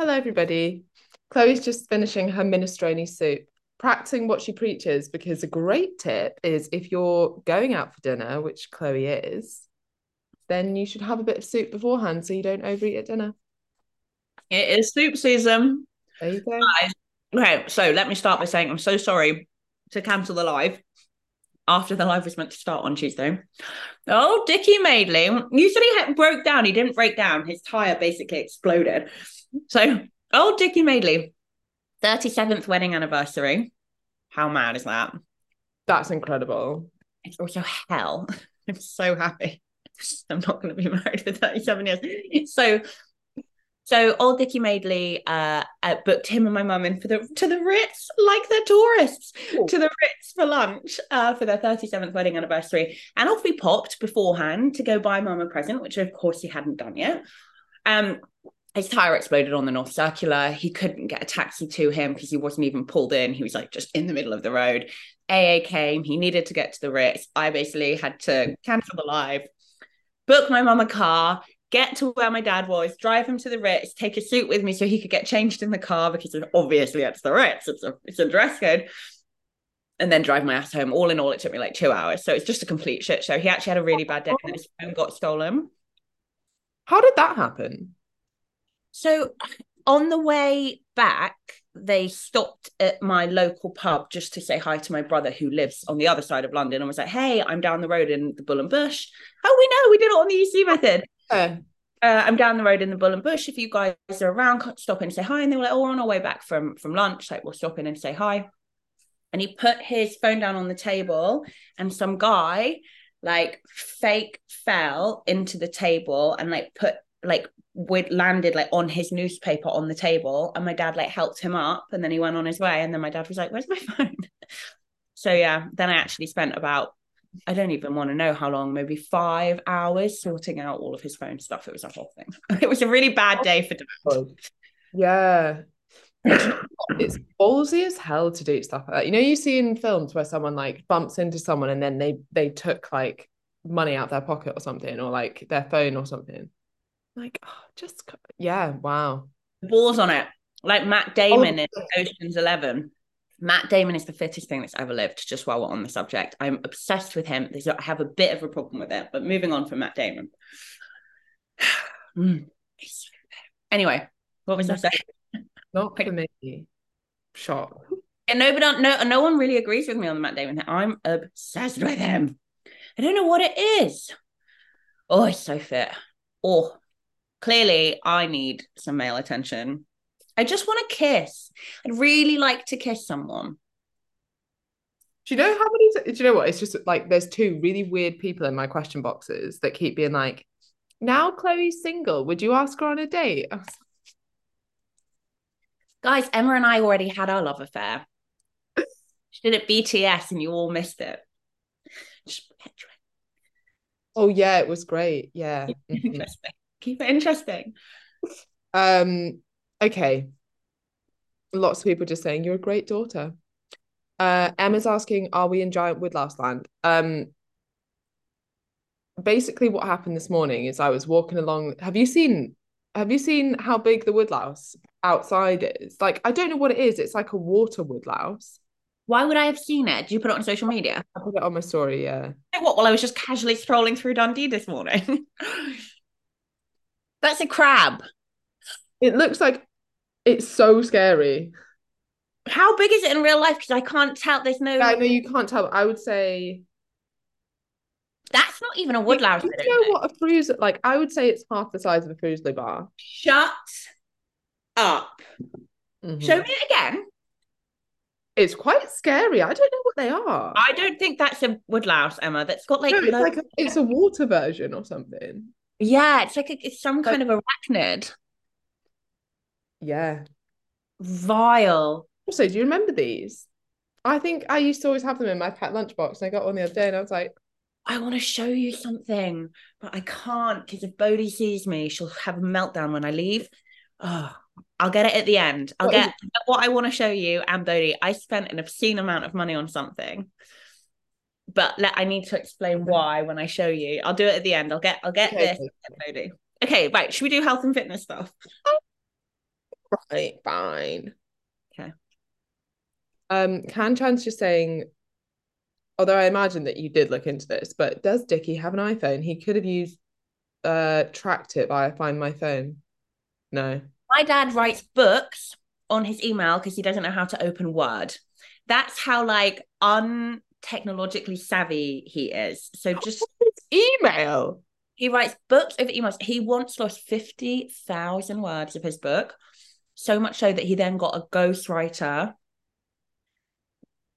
Hello, everybody. Chloe's just finishing her minestrone soup, practicing what she preaches. Because a great tip is if you're going out for dinner, which Chloe is, then you should have a bit of soup beforehand so you don't overeat at dinner. It is soup season. There you go. Okay, so let me start by saying I'm so sorry to cancel the live after the live was meant to start on Tuesday. Oh, Dickie Madeley, you said he broke down. He didn't break down. His tire basically exploded. So, old Dickie Madeley, 37th wedding anniversary. How mad is that? That's incredible. It's also hell. I'm so happy. I'm not going to be married for 37 years. So, so old Dickie Madeley uh, uh, booked him and my mum in for the to the Ritz, like they're tourists, Cool. to the Ritz for lunch uh, for their 37th wedding anniversary. And off we popped beforehand to go buy mum a present, which of course he hadn't done yet. Um, his tire exploded on the North Circular. He couldn't get a taxi to him because he wasn't even pulled in. He was like just in the middle of the road. AA came. He needed to get to the Ritz. I basically had to cancel the live, book my mum a car, get to where my dad was, drive him to the Ritz, take a suit with me so he could get changed in the car because obviously it's the Ritz. It's a it's a dress code. And then drive my ass home. All in all, it took me like two hours. So it's just a complete shit show. He actually had a really bad day and his phone got stolen. How did that happen? So on the way back, they stopped at my local pub just to say hi to my brother who lives on the other side of London and was like, Hey, I'm down the road in the Bull and Bush. Oh, we know we did it on the EC method. Uh, I'm down the road in the Bull and Bush. If you guys are around, stop in and say hi. And they were like, Oh, we're on our way back from from lunch. Like, we'll stop in and say hi. And he put his phone down on the table, and some guy like fake fell into the table and like put like with landed like on his newspaper on the table and my dad like helped him up and then he went on his way and then my dad was like where's my phone so yeah then i actually spent about i don't even want to know how long maybe five hours sorting out all of his phone stuff it was a whole thing it was a really bad oh day for dad Yeah. It's ballsy as hell to do stuff like that. You know, you see in films where someone like bumps into someone and then they they took like money out their pocket or something, or like their phone or something. Like, oh, just yeah, wow. The balls on it like matt damon Oh. in oceans 11 Matt Damon is the fittest thing that's ever lived, just while we're on the subject. I'm obsessed with him. I have a bit of a problem with it, but moving on from Matt Damon. Mm, he's so fit. Anyway, what was I saying? Not for me. Shock. And no, but no, no one really agrees with me on the Matt Damon thing. I'm obsessed with him. I don't know what it is. Oh, he's so fit. Oh, clearly I need some male attention. I just want to kiss. I'd really like to kiss someone. Do you know how many? Do you know what? It's just like there's two really weird people in my question boxes that keep being like, "Now Chloe's single. Would you ask her on a date?" Guys, Emma and I already had our love affair. She did it BTS and you all missed it. Oh yeah, it was great. Yeah. Keep it interesting. Um, okay. Lots of people just saying you're a great daughter. Uh, Emma's asking, are we in Giant Woodlouse land? Um, basically what happened this morning is I was walking along. Have you seen have you seen how big the woodlouse outside is? Like, I don't know what it is. It's like a water woodlouse. Why would I have seen it? Did you put it on social media? I put it on my story, yeah. You know what? Well, I was just casually strolling through Dundee this morning. That's a crab. It looks like it's so scary. How big is it in real life? Because I can't tell. There's no. I know you can't tell. I would say That's not even a woodlouse. You know what a fruit like? I would say it's half the size of a fruit bar. Shut up. Mhm. Show me it again. It's quite scary. I don't know what they are. I don't think that's a woodlouse, Emma. That's got like. no, it's like a, it's a water version or something. Yeah, it's like a, it's some kind of arachnid. Yeah. Vile. Also, do you remember these? I think I used to always have them in my pet lunchbox, and I got one the other day, and I was like, I want to show you something, but I can't because if Bodhi sees me, she'll have a meltdown when I leave. Oh, I'll get it at the end. I'll What get what I want to show you and Bodhi. I spent an obscene amount of money on something, but let, I need to explain why when I show you. I'll do it at the end. I'll get I'll get Okay, this. okay. Okay, right. Should we do health and fitness stuff? Right, fine. Okay. Um, Kanchan's just saying, although I imagine that you did look into this, but does Dickie have an iPhone? He could have used uh tracked it via Find My Phone. No. My dad writes books on his email because he doesn't know how to open Word. That's how like untechnologically savvy he is. So just email. He writes books over emails. He once lost 50,000 words of his book. So much so that he then got a ghostwriter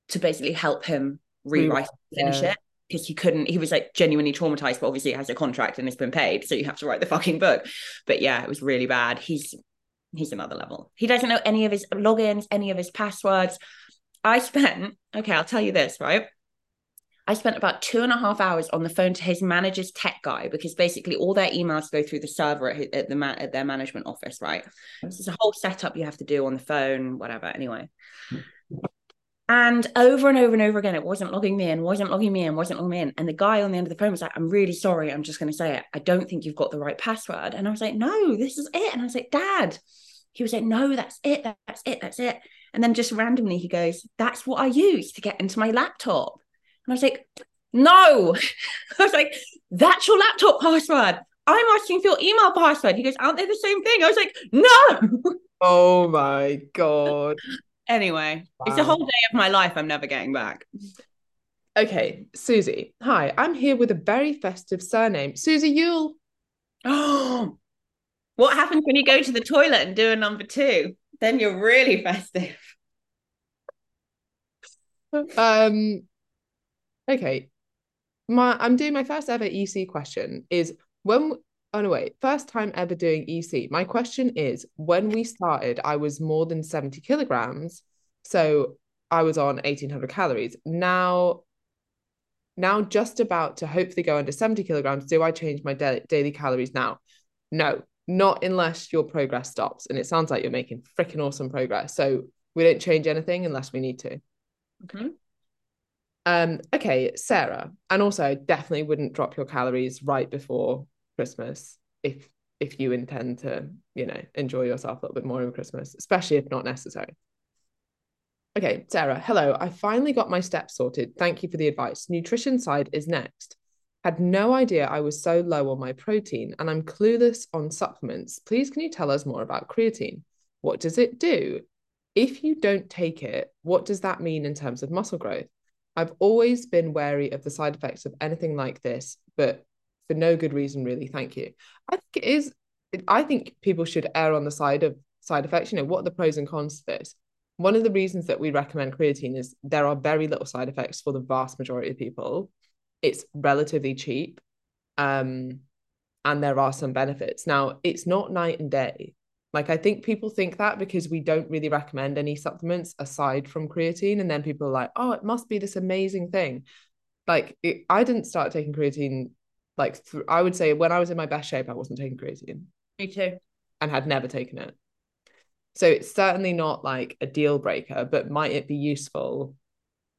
to basically help him rewrite Yeah. finish it because he couldn't he was like genuinely traumatized but obviously he has a contract and it's been paid so you have to write the fucking book but yeah it was really bad he's he's another level he doesn't know any of his logins any of his passwords i spent okay i'll tell you this right I spent about two and a half hours on the phone to his manager's tech guy because basically all their emails go through the server at, at the ma- at their management office, right? Hmm. So it's a whole setup you have to do on the phone, whatever. Anyway, hmm. and over and over and over again, it wasn't logging me in, wasn't logging me in, wasn't logging me in. And the guy on the end of the phone was like, "I'm really sorry. I'm just going to say it. I don't think you've got the right password." And I was like, "No, this is it." And I was like, "Dad." He was like, "No, that's it. That's it. That's it." And then just randomly, he goes, "That's what I use to get into my laptop." And I was like, no. I was like, that's your laptop password. I'm asking for your email password. He goes, aren't they the same thing? I was like, no. Oh my god. anyway, it's a whole day of my life I'm never getting back. Okay, Susie. Hi, I'm here with a very festive surname. Susie Yule. Oh, what happens when you go to the toilet and do a number two? Then you're really festive. Um okay. My I'm doing my first ever EC question is when oh no wait, first time ever doing EC. My question is when we started, I was more than 70 kilograms. So I was on 1800 calories. Now now just about to hopefully go under 70 kilograms. Do I change my da- daily calories now? No, not unless your progress stops. And it sounds like you're making freaking awesome progress. So we don't change anything unless we need to. Mhm. Um, okay, Sarah, and also definitely wouldn't drop your calories right before Christmas if if you intend to, you know, enjoy yourself a little bit more over Christmas, especially if not necessary. Okay, Sarah, hello. I finally got my steps sorted. Thank you for the advice. Nutrition side is next. Had no idea I was so low on my protein and I'm clueless on supplements. Please, can you tell us more about creatine? What does it do? If you don't take it, what does that mean in terms of muscle growth? I've always been wary of the side effects of anything like this, but for no good reason, really. Thank you. I think it is, I think people should err on the side of side effects. You know, what are the pros and cons to this? One of the reasons that we recommend creatine is there are very little side effects for the vast majority of people. It's relatively cheap. Um, and there are some benefits. Now, it's not night and day. Like I think people think that because we don't really recommend any supplements aside from creatine, and then people are like, "Oh, it must be this amazing thing." Like it, I didn't start taking creatine. Like th- I would say when I was in my best shape, I wasn't taking creatine Me too. and had never taken it. So it's certainly not like a deal breaker, but might it be useful?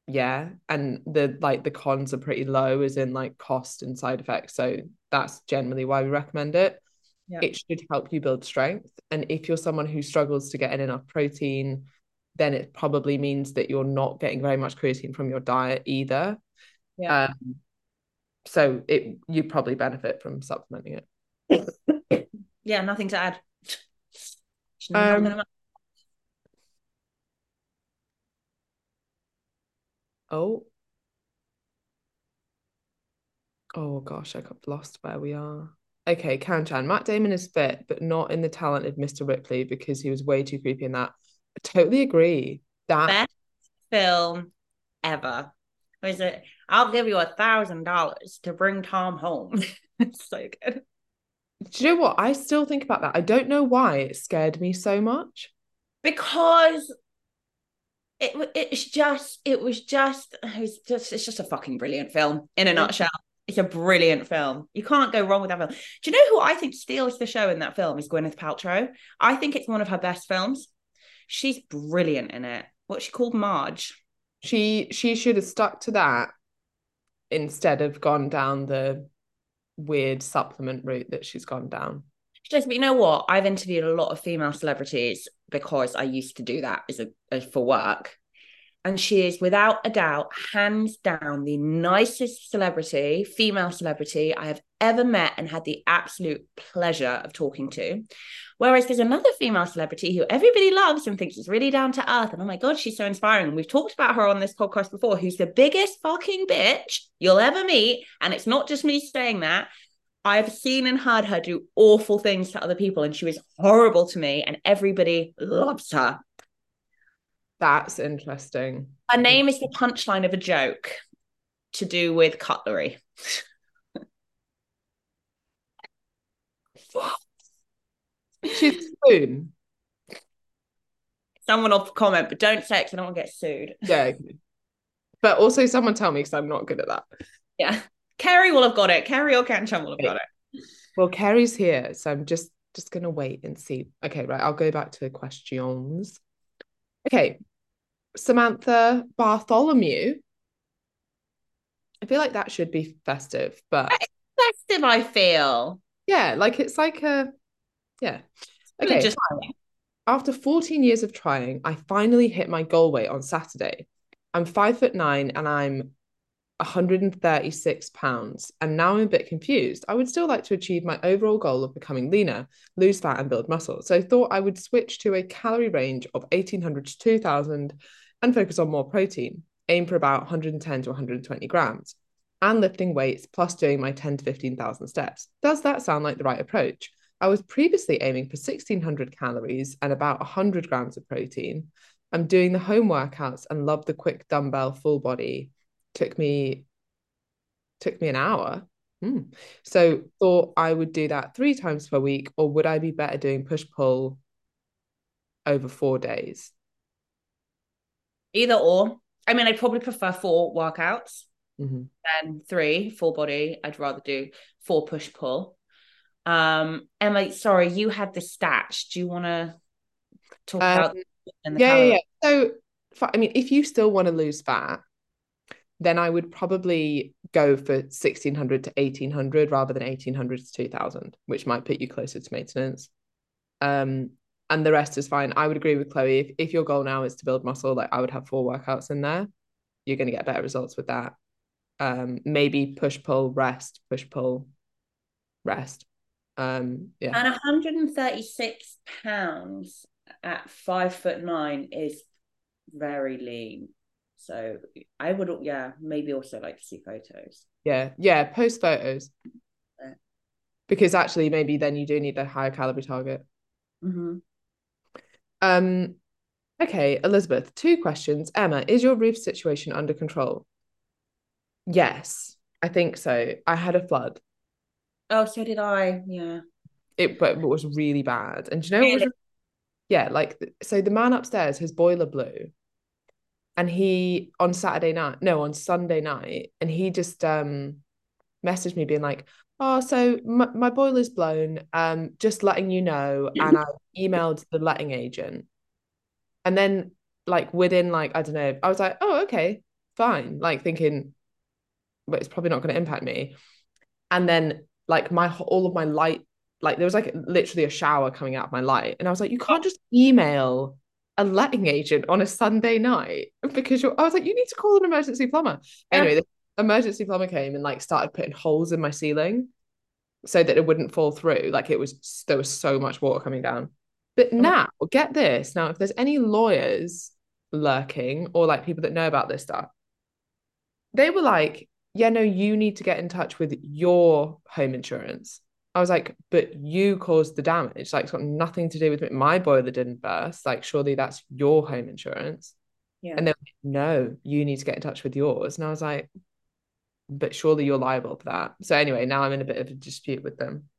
Yeah. And the like the cons are pretty low, as in like cost and side effects. So that's generally why we recommend it. Yeah. It should help you build strength. And if you're someone who struggles to get in enough protein, then it probably means that you're not getting very much creatine from your diet either. Yeah. Um, so it you'd probably benefit from supplementing it. Yeah, nothing to add. Um, Oh. Oh gosh, I got lost where we are. Okay, Karen Chan. Matt Damon is fit, but not in the talented Mr. Ripley because he was way too creepy in that. I totally agree. That Best film ever. Was it? I'll give you a thousand dollars to bring Tom home. it's so good. do you know what? I still think about that. I don't know why it scared me so much. because it it's just it was just it was just it's just a fucking brilliant film in a mm. nutshell. It's a brilliant film. You can't go wrong with that film. Do you know who I think steals the show in that film is Gwyneth Paltrow? I think it's one of her best films. She's brilliant in it. What's she called? Marge. She she should have stuck to that instead of gone down the weird supplement route that she's gone down. She does, but you know what? I've interviewed a lot of female celebrities because I used to do that as a as for work. And she is without a doubt, hands down, the nicest celebrity, female celebrity I have ever met and had the absolute pleasure of talking to. Whereas there's another female celebrity who everybody loves and thinks is really down to earth. And oh my God, she's so inspiring. We've talked about her on this podcast before, who's the biggest fucking bitch you'll ever meet. And it's not just me saying that. I've seen and heard her do awful things to other people, and she was horrible to me, and everybody loves her. That's interesting. Her name is the punchline of a joke to do with cutlery. She's a spoon. Someone will comment, but don't say it 'cause I don't want to get sued. Yeah. But also someone tell me because I'm not good at that. Yeah. Kerry will have got it. Kerry or Kanchan will have got it. Well, Kerry's here, so I'm just just gonna wait and see. Okay, right. I'll go back to the questions. Okay. Samantha Bartholomew. I feel like that should be festive, but Festive, I feel. yeah, like it's like a yeah. Okay. Okay. Just After 14 years of trying, I finally hit my goal weight on Saturday. I'm five foot nine and I'm 136 pounds. And now I'm a bit confused. I would still like to achieve my overall goal of becoming leaner, lose fat, and build muscle. So I thought I would switch to a calorie range of 1800 to 2000 and focus on more protein, aim for about 110 to 120 grams, and lifting weights plus doing my 10 to 15,000 steps. Does that sound like the right approach? I was previously aiming for 1600 calories and about 100 grams of protein. I'm doing the home workouts and love the quick dumbbell full body. Took me took me an hour. Hmm. So thought I would do that three times per week, or would I be better doing push pull over four days? either or. I mean, I'd probably prefer four workouts Mhm. than three full body. I'd rather do four push pull. Um, Emma, sorry, you had the stats. Do you want to talk Um, about the Yeah, yeah, calories? yeah. So, I mean, if you still want to lose fat, then I would probably go for 1600 to 1800 rather than 1800 to 2000, which might put you closer to maintenance. Um, and the rest is fine. I would agree with Chloe. If, if your goal now is to build muscle, like I would have four workouts in there. You're going to get better results with that. Um, maybe push, pull, rest, push, pull, rest. Um, yeah. And 136 pounds at five foot nine is very lean. So I would, yeah, maybe also like to see photos. Yeah, yeah, post photos. Yeah. Because actually, maybe then you do need the higher calorie target. Mm-hmm. Um, okay, Elizabeth, two questions. Emma, is your roof situation under control? Yes, I think so. I had a flood. Oh, so did I. Yeah. It but it was really bad. And do you know what was yeah, like so the man upstairs, his boiler blew. And he on Saturday night, no, on Sunday night, and he just um messaged me being like, "Oh, so my, my boiler's blown. Um, just letting you know." And I emailed the letting agent, and then like within like I don't know, I was like, "Oh, okay, fine." Like thinking, but it's probably not going to impact me. And then like my all of my light, like there was like literally a shower coming out of my light, and I was like, "You can't just email." A letting agent on a Sunday night because you're, I was like, you need to call an emergency plumber. Anyway, the emergency plumber came and like started putting holes in my ceiling so that it wouldn't fall through. Like it was there was so much water coming down. But oh now, get this. Now, if there's any lawyers lurking or like people that know about this stuff, they were like, yeah, no, you need to get in touch with your home insurance. I was like, but you caused the damage. Like, it's got nothing to do with me. My boiler didn't burst. Like, surely that's your home insurance. Yeah. And they're like, no, you need to get in touch with yours. And I was like, but surely you're liable for that. So anyway, now I'm in a bit of a dispute with them.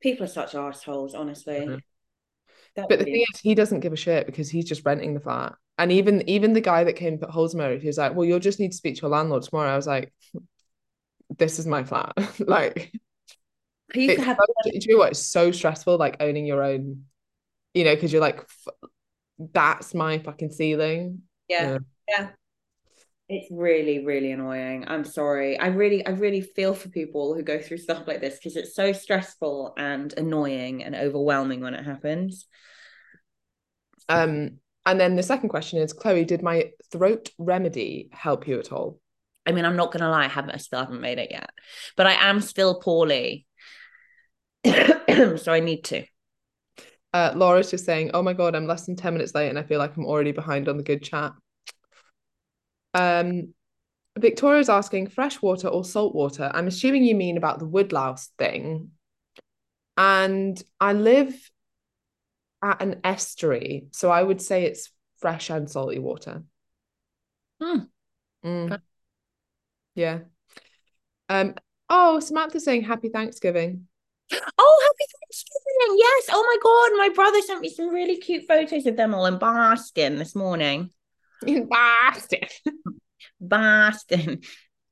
People are such assholes, honestly. Mhm. But the thing is, he doesn't give a shit because he's just renting the flat. And even even the guy that came and put holes in my roof, he was like, "Well, you'll just need to speak to your landlord tomorrow." I was like, "This is my flat." like, I used it's to have so, do you know what? It's so stressful, like owning your own, you know, because you're like, "F- "That's my fucking ceiling." yeah, yeah. It's really, really annoying. I'm sorry. I really, I really feel for people who go through stuff like this because it's so stressful and annoying and overwhelming when it happens. Um, and then the second question is, Chloe, did my throat remedy help you at all? I mean, I'm not gonna lie, I haven't I still haven't made it yet. But I am still poorly. so I need to. Uh, Laura's just saying, "Oh my god, I'm less than ten minutes late, and I feel like I'm already behind on the good chat." Um, Victoria's asking fresh water or salt water. I'm assuming you mean about the woodlouse thing. And I live at an estuary, so I would say it's fresh and salty water. Hmm. Mm. Yeah. Um. Oh, Samantha's saying happy Thanksgiving. Oh, happy Thanksgiving. Yes. Oh my God. My brother sent me some really cute photos of them all in Boston this morning. In Boston. Boston.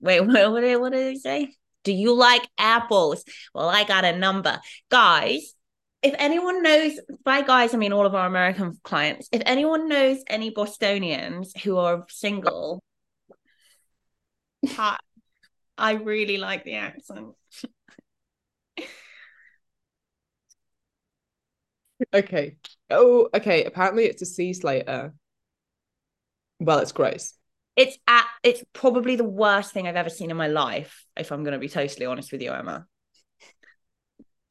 Wait, what, what, did, what did they say? Do you like apples? Well, I got a number. Guys, if anyone knows, by guys, I mean all of our American clients, if anyone knows any Bostonians who are single, hi, I really like the accent. Okay. Oh, okay. Apparently it's a sea slater. Well, it's gross. It's at it's probably the worst thing I've ever seen in my life, if I'm gonna be totally honest with you, Emma.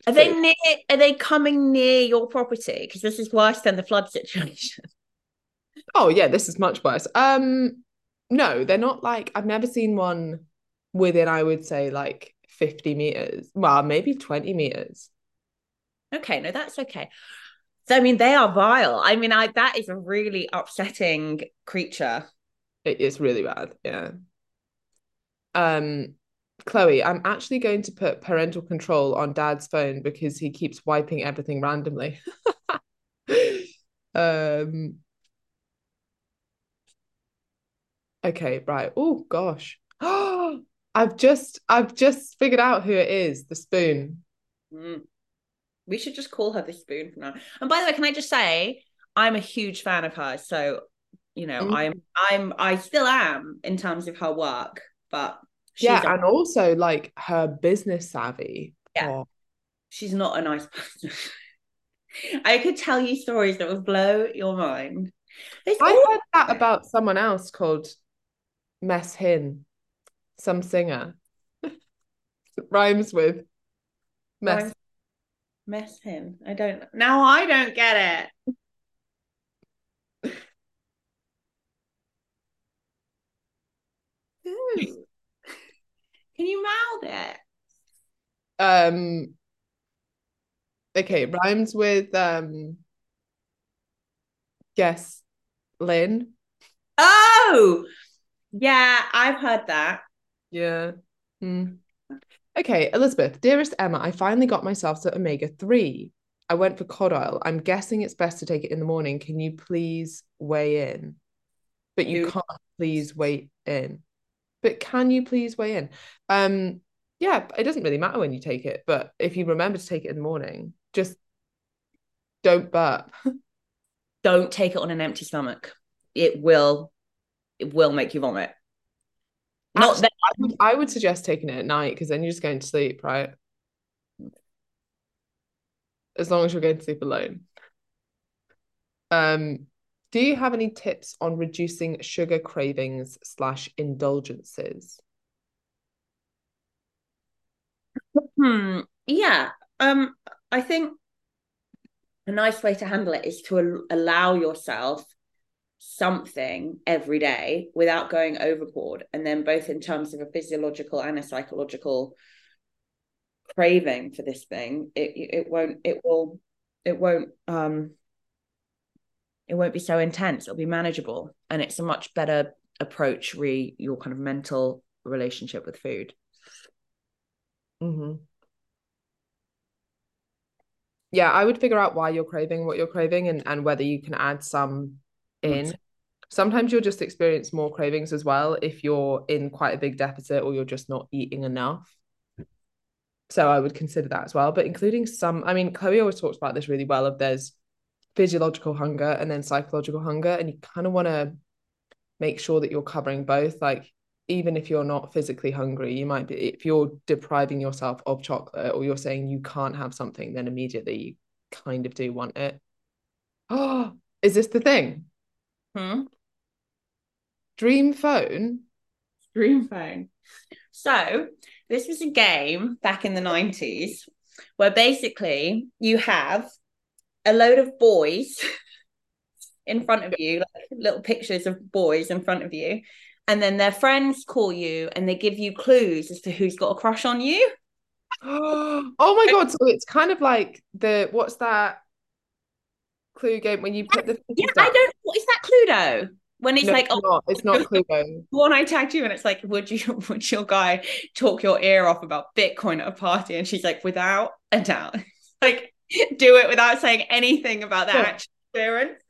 Are they near are they coming near your property? Because this is worse than the flood situation. Oh yeah, this is much worse. Um no, they're not like I've never seen one within, I would say, like 50 meters. Well, maybe 20 meters. Okay, no, that's okay. I mean, they are vile. I mean, I that is a really upsetting creature. It is really bad. Yeah. Um, Chloe, I'm actually going to put parental control on dad's phone because he keeps wiping everything randomly. um Okay, right. Oh gosh. I've just I've just figured out who it is, the spoon. Mm. We should just call her the spoon from now. And by the way, can I just say, I'm a huge fan of her. So, you know, mm. I'm I'm I still am in terms of her work, but yeah, a- and also like her business savvy. Yeah. Oh. She's not a nice person. I could tell you stories that would blow your mind. It's I heard that about someone else called Mess Hin, some singer. rhymes with mess mess him. I don't now I don't get it. Can you mouth it? Um okay, rhymes with um guess Lynn. Oh yeah, I've heard that. Yeah. Hmm. Okay, Elizabeth, dearest Emma, I finally got myself to omega 3. I went for cod oil. I'm guessing it's best to take it in the morning. Can you please weigh in? But you can't please weigh in. But can you please weigh in? Um, yeah, it doesn't really matter when you take it, but if you remember to take it in the morning, just don't burp. don't take it on an empty stomach. It will it will make you vomit. Actually, that I would, I would suggest taking it at night because then you're just going to sleep, right? As long as you're going to sleep alone. Um, do you have any tips on reducing sugar cravings slash indulgences? Hmm. Yeah. Um. I think a nice way to handle it is to allow yourself something every day without going overboard. And then both in terms of a physiological and a psychological craving for this thing it it won't it will it won't um it won't be so intense. It'll be manageable. And it's a much better approach re your kind of mental relationship with food. Mm-hmm. yeah i would figure out why you're craving what you're craving and and whether you can add some in. Sometimes you'll just experience more cravings as well if you're in quite a big deficit or you're just not eating enough. So I would consider that as well. But including some, I mean, Chloe always talks about this really well of there's physiological hunger and then psychological hunger. And you kind of want to make sure that you're covering both. Like even if you're not physically hungry, you might be if you're depriving yourself of chocolate or you're saying you can't have something, then immediately you kind of do want it. Oh, is this the thing? Hmm? Dream phone? Dream phone. So this was a game back in the 90s where basically you have a load of boys in front of you, like little pictures of boys in front of you, and then their friends call you and they give you clues as to who's got a crush on you. oh my god! So it's kind of like the what's that clue game when you put the yeah, I don't. What is that Cluedo? When it's no, like, it's oh, not, it's not Cluedo. one I tagged you, and it's like, would you, would your guy talk your ear off about Bitcoin at a party? And she's like, without a doubt, like, do it without saying anything about that yeah. experience.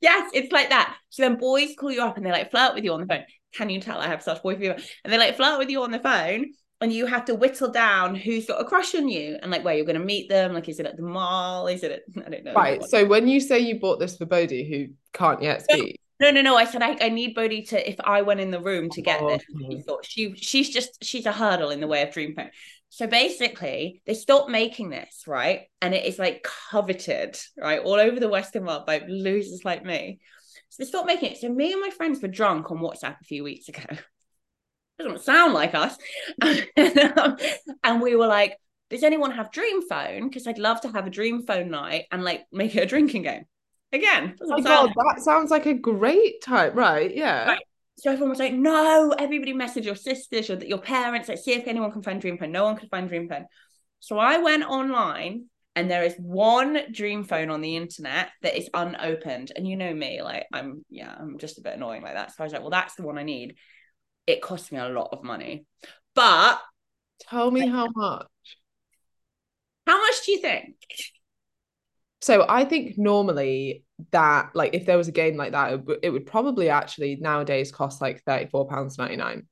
Yes, it's like that. So then boys call you up and they like flirt with you on the phone. Can you tell I have such boy fever? And they like flirt with you on the phone, and you have to whittle down who's got a crush on you and like where you're going to meet them. Like, is it at the mall? Is it? At, I don't know. Right. So when you say you bought this for Bodhi, who can't yet speak. No, no, no. I said I, I need Bodhi to if I went in the room to get oh, this. Okay. Thought she she's just she's a hurdle in the way of dream phone. So basically, they stopped making this, right? And it is like coveted, right? All over the Western world by losers like me. So they stopped making it. So me and my friends were drunk on WhatsApp a few weeks ago. Doesn't sound like us. Um, and we were like, does anyone have dream phone? Because I'd love to have a dream phone night and like make it a drinking game. Again, oh my God, that sounds like a great time, right? Yeah. Right. So everyone was like, no, everybody message your sisters or your parents, like see if anyone can find Dream Phone. No one could find Dream Phone. So I went online and there is one Dream Phone on the internet that is unopened. And you know me, like I'm, yeah, I'm just a bit annoying like that. So I was like, well, that's the one I need. It cost me a lot of money. But tell me how much. How much do you think? So I think normally that like if there was a game like that it, w- it would probably actually nowadays cost like 34 pounds 99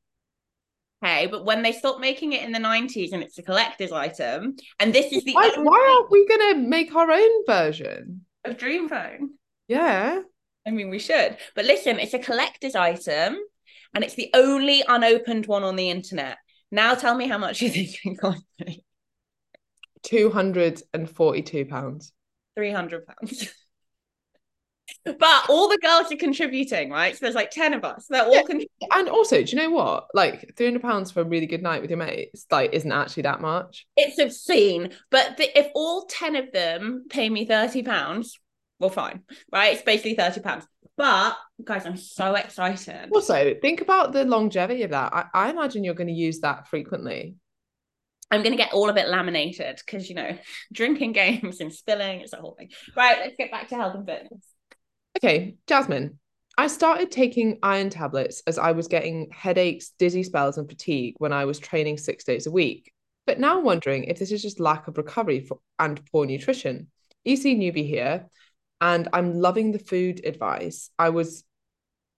okay but when they stopped making it in the 90s and it's a collector's item and this is the why, why aren't we gonna make our own version of dream phone yeah i mean we should but listen it's a collector's item and it's the only unopened one on the internet now tell me how much you think it cost me 242 pounds 300 pounds but all the girls are contributing, right? So there's like 10 of us. They're all yeah. contributing. And also, do you know what? Like £300 for a really good night with your mates, like, isn't actually that much. It's obscene. But the, if all 10 of them pay me £30, well, fine, right? It's basically £30. But guys, I'm so excited. Also, think about the longevity of that. I, I imagine you're going to use that frequently. I'm going to get all of it laminated because, you know, drinking games and spilling, it's a whole thing. Right, let's get back to health and fitness. Okay, Jasmine. I started taking iron tablets as I was getting headaches, dizzy spells, and fatigue when I was training six days a week. But now I'm wondering if this is just lack of recovery for, and poor nutrition. EC newbie here, and I'm loving the food advice. I was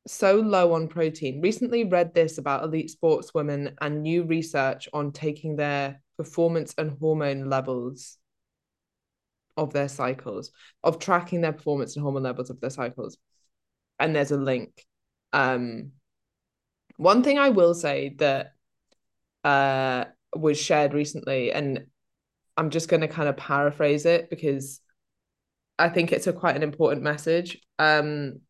so low on protein. Recently read this about elite sportswomen and new research on taking their performance and hormone levels of their cycles, of tracking their performance and hormone levels of their cycles. And there's a link. Um, one thing I will say that uh, was shared recently, and I'm just going to kind of paraphrase it because I think it's a quite an important message. Um,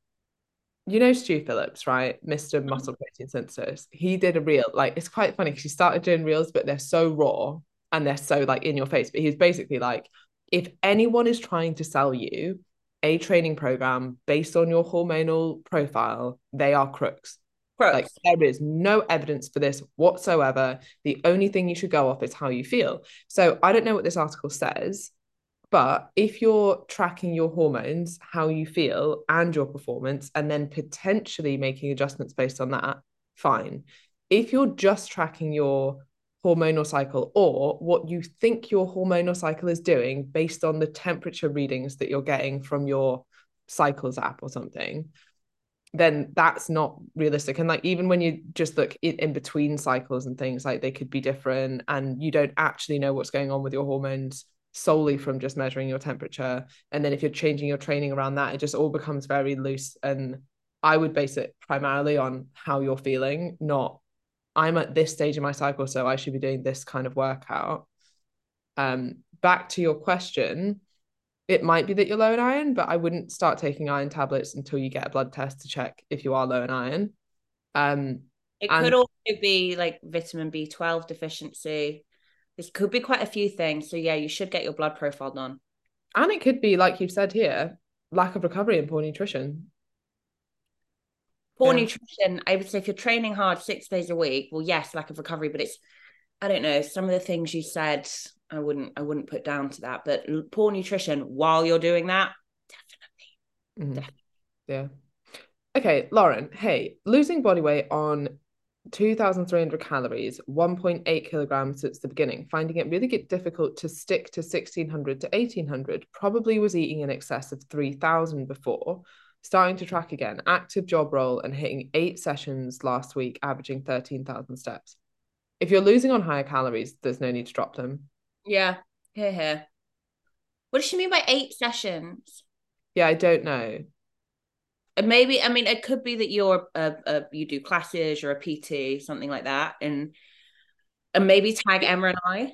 you know Stu Phillips, right? Mr. Mm-hmm. Muscle Protein Synthesis. He did a reel. Like it's quite funny because he started doing reels, but they're so raw and they're so like in your face. But he's basically like, if anyone is trying to sell you a training program based on your hormonal profile, they are crooks. crooks. Like there is no evidence for this whatsoever. The only thing you should go off is how you feel. So I don't know what this article says, but if you're tracking your hormones, how you feel, and your performance, and then potentially making adjustments based on that, fine. If you're just tracking your hormonal cycle or what you think your hormonal cycle is doing based on the temperature readings that you're getting from your cycles app or something then that's not realistic and like even when you just look in, in between cycles and things like they could be different and you don't actually know what's going on with your hormones solely from just measuring your temperature and then if you're changing your training around that it just all becomes very loose and I would base it primarily on how you're feeling, not I'm at this stage in my cycle, so I should be doing this kind of workout. Um, back to your question, it might be that you're low in iron, but I wouldn't start taking iron tablets until you get a blood test to check if you are low in iron. Um, it could also be like vitamin B12 deficiency. This could be quite a few things. So yeah, you should get your blood profile done. And it could be, like you've said here, lack of recovery and poor nutrition. Poor yeah. nutrition, I would say if you're training hard six days a week, well, yes, lack of recovery, but it's I don't know, some of the things you said, I wouldn't I wouldn't put down to that. But poor nutrition while you're doing that, definitely. Mm-hmm. definitely. Yeah. Okay, Lauren, hey, losing body weight on 2,300 calories, 1.8 kilograms since the beginning, finding it really get difficult to stick to 1,600 to 1,800. Probably was eating in excess of 3,000 before. Starting to track again, active job role and hitting eight sessions last week, averaging 13,000 steps. If you're losing on higher calories, there's no need to drop them. Yeah, here, here. What does she mean by eight sessions? Yeah, I don't know maybe i mean it could be that you're a, a, you do classes or a pt something like that and and maybe tag emma and i.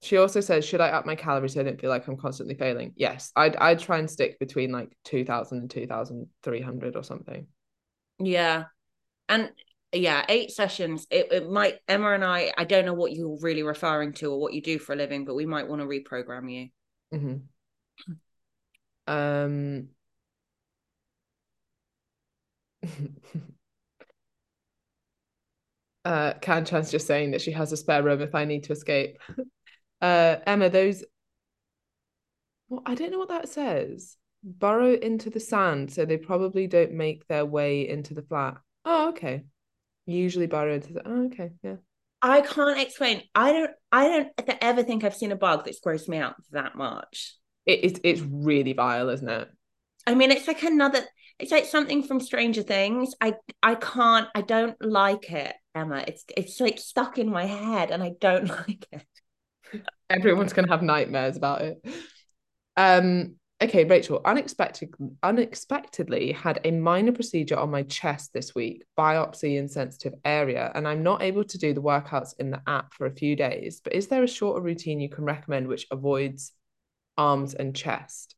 She also says should i up my calories so i don't feel like i'm constantly failing? Yes i'd i'd try and stick between like 2000 and 2300 or something. Yeah and yeah eight sessions it, it might emma and i i don't know what you're really referring to or what you do for a living but we might want to reprogram you. Mm-hmm. um uh Kanchan's just saying that she has a spare room if I need to escape. uh Emma, those well, I don't know what that says. Burrow into the sand, so they probably don't make their way into the flat. Oh, okay. Usually burrow into the oh, okay, yeah. I can't explain. I don't I don't ever think I've seen a bug that's grossed me out that much. It, it's it's really vile, isn't it? I mean, it's like another it's like something from Stranger Things. I I can't I don't like it, Emma. It's it's like stuck in my head and I don't like it. Everyone's gonna have nightmares about it. Um okay, Rachel, unexpected unexpectedly had a minor procedure on my chest this week, biopsy in sensitive area, and I'm not able to do the workouts in the app for a few days. But is there a shorter routine you can recommend which avoids arms and chest?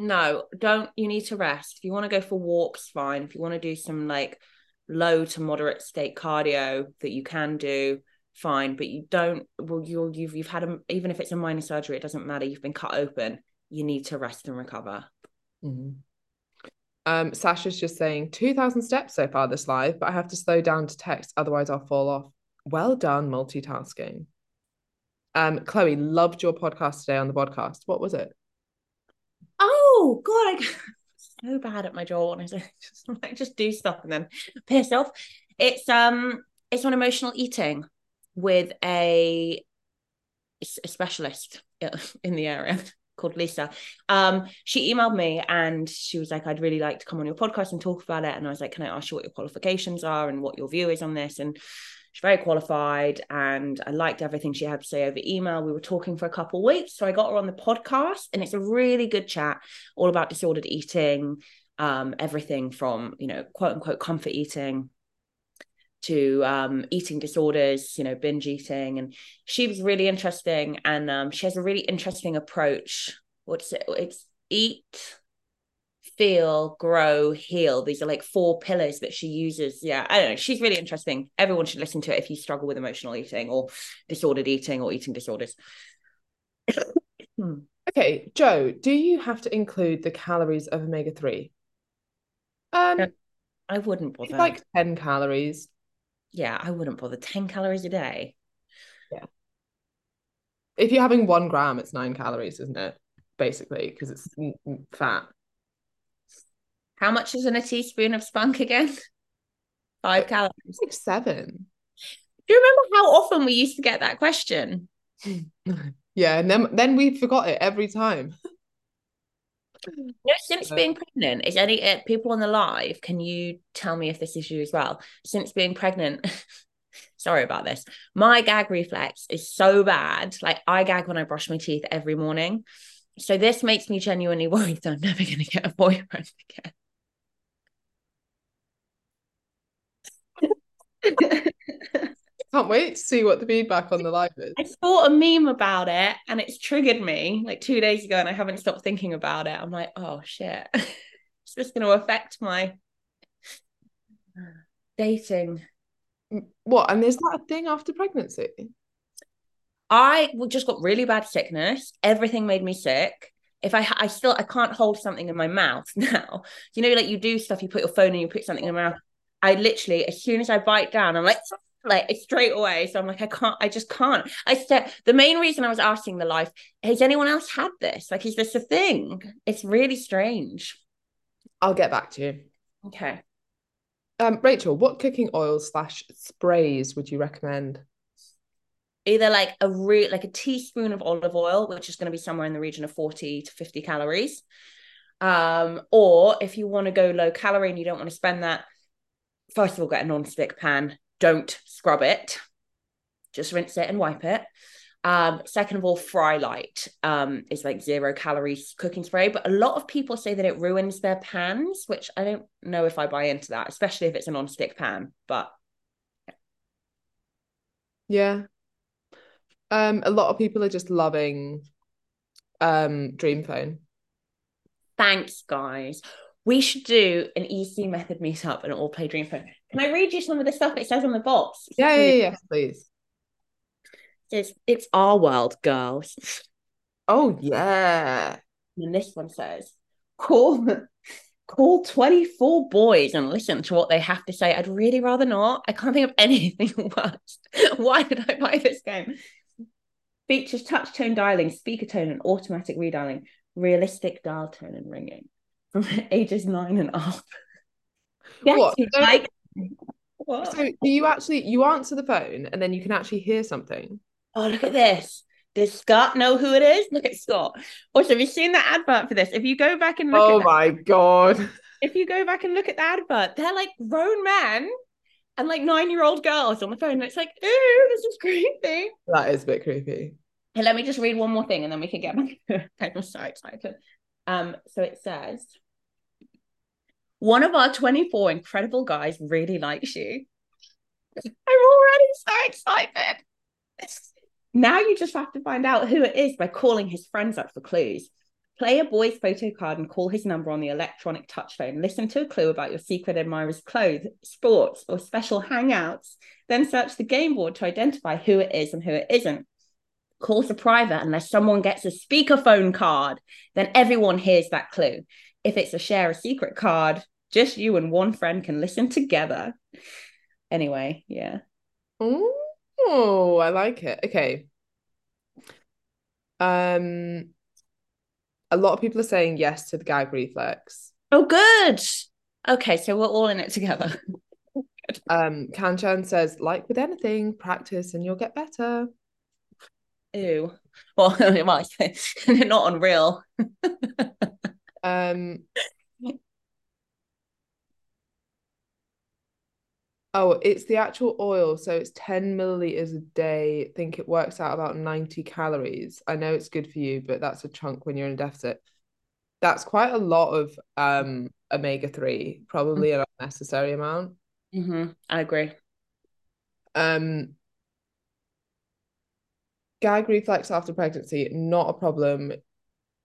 No, don't. You need to rest. If you want to go for walks, fine. If you want to do some like low to moderate state cardio that you can do, fine. But you don't. Well, you're you've you've had a even if it's a minor surgery, it doesn't matter. You've been cut open. You need to rest and recover. Mm-hmm. Um, Sasha's just saying 2,000 steps so far this live, but I have to slow down to text, otherwise I'll fall off. Well done, multitasking. Um, Chloe loved your podcast today on the podcast. What was it? Oh god, I so bad at my job and I just like just do stuff and then piss off. It's um it's on emotional eating with a, a specialist in the area called Lisa. Um, she emailed me and she was like, I'd really like to come on your podcast and talk about it. And I was like, Can I ask you what your qualifications are and what your view is on this? And she's very qualified and I liked everything she had to say over email. We were talking for a couple weeks. So I got her on the podcast and it's a really good chat all about disordered eating, um, everything from, you know, quote unquote comfort eating to um, eating disorders, you know, binge eating. And she was really interesting. And um, she has a really interesting approach. What's it? It's eat feel, grow, heal. These are like four pillars that she uses. Yeah, I don't know. She's really interesting. Everyone should listen to it if you struggle with emotional eating or disordered eating or eating disorders. okay, Joe, do you have to include the calories of omega 3? Um, I wouldn't bother. Like 10 calories. Yeah, I wouldn't bother. 10 calories a day. Yeah. If you're having one gram, it's nine calories, isn't it? Basically, because it's fat. How much is in a teaspoon of spunk again? Five calories. Like seven. Do you remember how often we used to get that question? yeah, and then then we forgot it every time. No, since being pregnant, is any uh, people on the live? Can you tell me if this is you as well? Since being pregnant, sorry about this. My gag reflex is so bad. Like I gag when I brush my teeth every morning. So this makes me genuinely worried that I'm never going to get a boyfriend again. Can't wait to see what the feedback on the live is. I saw a meme about it and it's triggered me like two days ago and I haven't stopped thinking about it. I'm like, oh shit. it's just going to affect my dating. Mm, what? And is that a thing after pregnancy? I just got really bad sickness. Everything made me sick. If I, I still, I can't hold something in my mouth now. You know, like you do stuff, you put your phone and you put something in your mouth. I literally, as soon as I bite down, I'm like, like straight away. So I'm like, I can't, I just can't. I said the main reason I was asking the life, has anyone else had this? Like, is this a thing? It's really strange. I'll get back to you. Okay. Um, Rachel, what cooking oils slash sprays would you recommend? Either like a re- like a teaspoon of olive oil, which is going to be somewhere in the region of 40 to 50 calories. Um, or if you want to go low calorie and you don't want to spend that, first of all, get a non-stick pan. Don't scrub it. Just rinse it and wipe it. Um, second of all, Fry Light um, is like zero calories cooking spray, but a lot of people say that it ruins their pans, which I don't know if I buy into that, especially if it's a non-stick pan. But yeah, um, a lot of people are just loving um Dream Phone. Thanks, guys. We should do an EC method meetup and all play Dream Phone. Can I read you some of the stuff it says on the box? Yeah, yeah, yeah, please. It's it's our world, girls. Oh yeah. And this one says, call call 24 boys and listen to what they have to say. I'd really rather not. I can't think of anything worse. Why did I buy this game? Features touch tone dialing, speaker tone, and automatic redialing, realistic dial tone and ringing from ages nine and up. Yes, what? So, like, what? so do you actually you answer the phone and then you can actually hear something? Oh, look at this. Does Scott know who it is? Look at Scott. Also, have you seen the advert for this? If you go back and look Oh my that, god. If you go back and look at the advert, they're like grown men and like nine-year-old girls on the phone. It's like, ooh, this is creepy. That is a bit creepy. Hey, let me just read one more thing and then we can get back. I'm so excited. Um, so it says one of our 24 incredible guys really likes you. I'm already so excited. Now you just have to find out who it is by calling his friends up for clues. Play a boy's photo card and call his number on the electronic touch phone. Listen to a clue about your secret admirer's clothes, sports, or special hangouts. Then search the game board to identify who it is and who it isn't. Call to private unless someone gets a speakerphone card. Then everyone hears that clue. If it's a share a secret card, just you and one friend can listen together. Anyway, yeah. Oh, I like it. Okay. Um, a lot of people are saying yes to the gag reflex. Oh, good. Okay, so we're all in it together. um, Kanchan says, like with anything, practice and you'll get better. Ew. Well, it might not unreal. um, Oh, it's the actual oil. So it's 10 milliliters a day. I think it works out about 90 calories. I know it's good for you, but that's a chunk when you're in a deficit. That's quite a lot of um omega-3, probably an unnecessary amount. Mm-hmm. I agree. Um gag reflex after pregnancy, not a problem,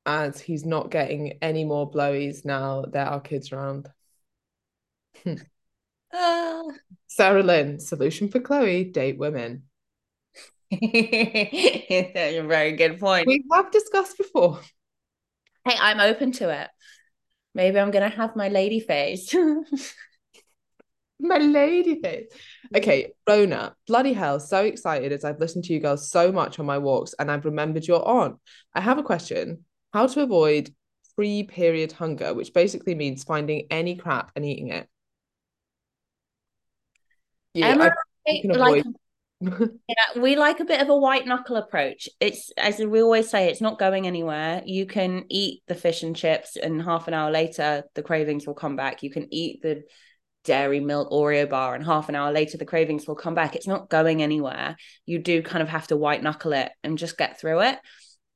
as he's not getting any more blowies now there are kids around. Uh, Sarah Lynn, solution for Chloe, date women. That's a very good point. We have discussed before. Hey, I'm open to it. Maybe I'm gonna have my lady face. my lady face. Mm. Okay, Rona, bloody hell, so excited as I've listened to you girls so much on my walks and I've remembered your aunt. I have a question. How to avoid pre-period hunger, which basically means finding any crap and eating it. Yeah, Emma, like yeah, we like a bit of a white knuckle approach. It's as we always say, it's not going anywhere. You can eat the fish and chips, and half an hour later, the cravings will come back. You can eat the dairy milk Oreo bar, and half an hour later, the cravings will come back. It's not going anywhere. You do kind of have to white knuckle it and just get through it.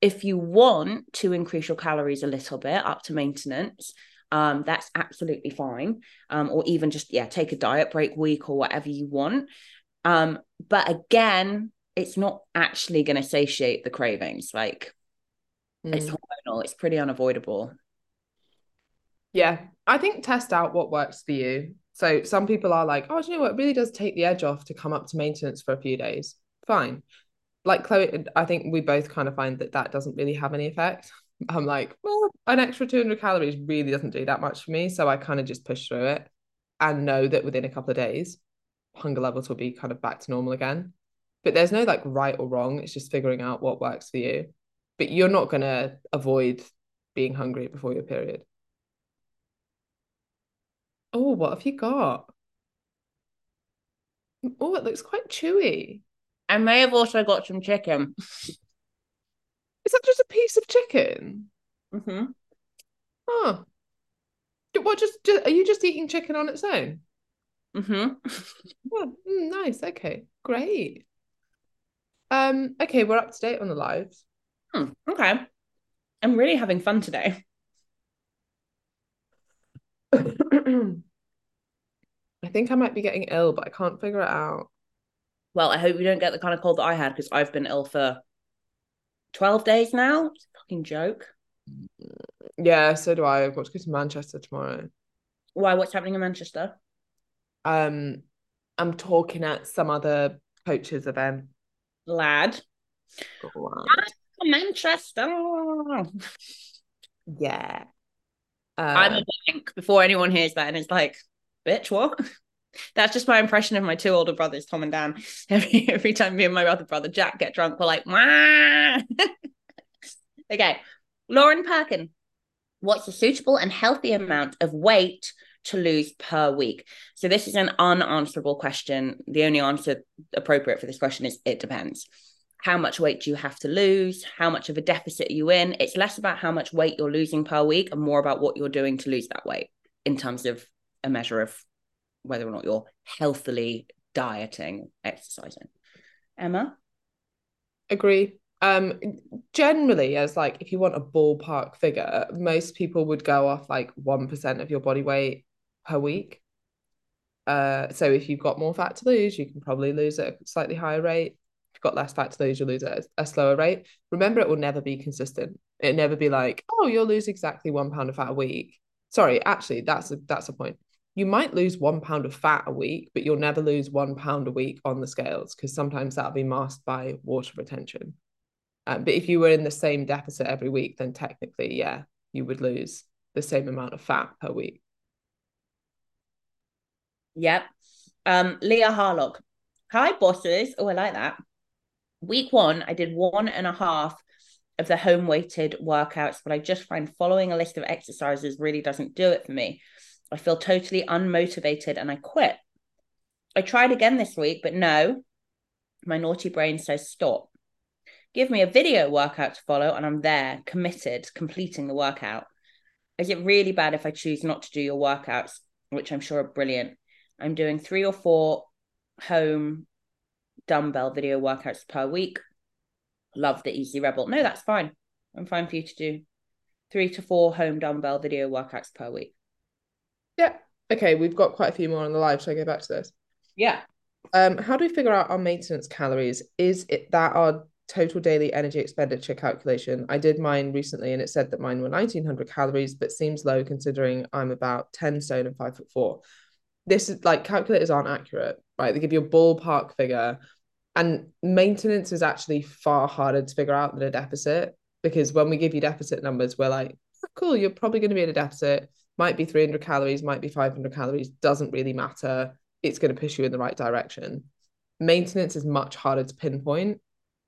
If you want to increase your calories a little bit up to maintenance, um, that's absolutely fine. Um, or even just, yeah, take a diet break week or whatever you want. Um, but again, it's not actually going to satiate the cravings. Like mm. it's hormonal, it's pretty unavoidable. Yeah, I think test out what works for you. So some people are like, oh, you know what? It really does take the edge off to come up to maintenance for a few days. Fine. Like Chloe, I think we both kind of find that that doesn't really have any effect. I'm like, well, an extra 200 calories really doesn't do that much for me. So I kind of just push through it and know that within a couple of days, hunger levels will be kind of back to normal again. But there's no like right or wrong. It's just figuring out what works for you. But you're not going to avoid being hungry before your period. Oh, what have you got? Oh, it looks quite chewy. I may have also got some chicken. Is that just a piece of chicken? Mm-hmm. Oh. What just, just are you just eating chicken on its own? Mm-hmm. oh, mm, nice. Okay. Great. Um, okay, we're up to date on the lives. Hmm, okay. I'm really having fun today. I think I might be getting ill, but I can't figure it out. Well, I hope you don't get the kind of cold that I had because I've been ill for 12 days now. It's a fucking joke. Yeah, so do I. I've got to go to Manchester tomorrow. Why? What's happening in Manchester? Um, I'm talking at some other coaches event. Lad. Lad. Manchester. Yeah. Uh, I'm a blank before anyone hears that and it's like, bitch, what? That's just my impression of my two older brothers, Tom and Dan. Every every time me and my other brother Jack get drunk, we're like, okay. Lauren Perkin, what's a suitable and healthy amount of weight to lose per week? So this is an unanswerable question. The only answer appropriate for this question is it depends. How much weight do you have to lose? How much of a deficit are you in? It's less about how much weight you're losing per week and more about what you're doing to lose that weight in terms of a measure of whether or not you're healthily dieting, exercising. Emma? Agree. Um, generally, as like if you want a ballpark figure, most people would go off like 1% of your body weight per week. Uh, so if you've got more fat to lose, you can probably lose at a slightly higher rate. Got less fat to lose, you lose at a, a slower rate. Remember, it will never be consistent. It never be like, oh, you'll lose exactly one pound of fat a week. Sorry, actually, that's a that's a point you might lose one pound of fat a week, but you'll never lose one pound a week on the scales because sometimes that'll be masked by water retention. Um, but if you were in the same deficit every week, then technically, yeah, you would lose the same amount of fat per week. Yep. Um, Leah Harlock. Hi, bosses. Oh, I like that. Week one, I did one and a half of the home weighted workouts, but I just find following a list of exercises really doesn't do it for me. I feel totally unmotivated and I quit. I tried again this week, but no, my naughty brain says stop. Give me a video workout to follow, and I'm there, committed, completing the workout. Is it really bad if I choose not to do your workouts, which I'm sure are brilliant? I'm doing three or four home dumbbell video workouts per week. Love the EC Rebel. No, that's fine. I'm fine for you to do three to four home dumbbell video workouts per week. Yeah. Okay, we've got quite a few more on the live. Should I go back to this? Yeah. Um, how do we figure out our maintenance calories? Is it that our total daily energy expenditure calculation? I did mine recently and it said that mine were 1900 calories, but seems low considering I'm about 10 stone and five foot four. This is like calculators aren't accurate, right? They give you a ballpark figure. And maintenance is actually far harder to figure out than a deficit because when we give you deficit numbers, we're like, oh, cool, you're probably going to be in a deficit might be 300 calories, might be 500 calories, doesn't really matter. It's going to push you in the right direction. Maintenance is much harder to pinpoint.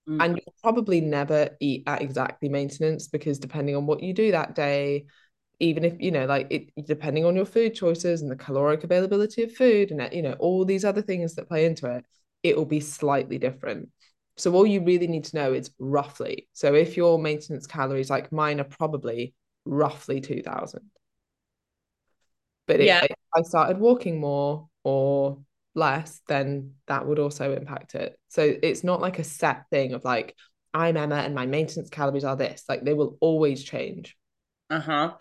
Mm. And you'll probably never eat at exactly maintenance because depending on what you do that day, even if you know, like it depending on your food choices and the caloric availability of food and you know, all these other things that play into it, it will be slightly different. So all you really need to know is roughly. So if your maintenance calories like mine are probably roughly 2000 but yeah. if I started walking more or less, then that would also impact it. So it's not like a set thing of like, I'm Emma and my maintenance calories are this. Like they will always change. Uh huh.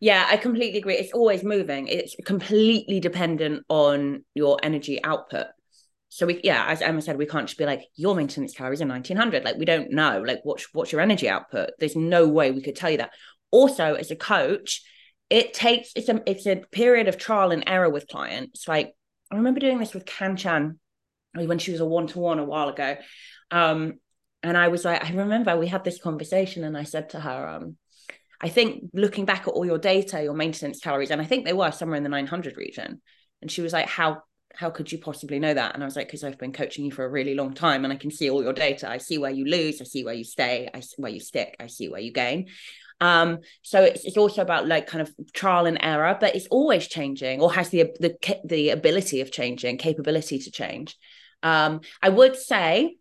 Yeah, I completely agree. It's always moving. It's completely dependent on your energy output. So we, yeah, as Emma said, we can't just be like your maintenance calories are 1900. Like we don't know. Like what's what's your energy output? There's no way we could tell you that. Also, as a coach, it takes it's a it's a period of trial and error with clients. Like I remember doing this with Kanchan when she was a one to one a while ago. Um, and I was like, I remember we had this conversation, and I said to her, um, I think looking back at all your data, your maintenance calories, and I think they were somewhere in the 900 region. And she was like, How how could you possibly know that? And I was like, because I've been coaching you for a really long time and I can see all your data. I see where you lose, I see where you stay, I see where you stick, I see where you gain. Um, so it's, it's also about like kind of trial and error, but it's always changing or has the the the ability of changing, capability to change. Um, I would say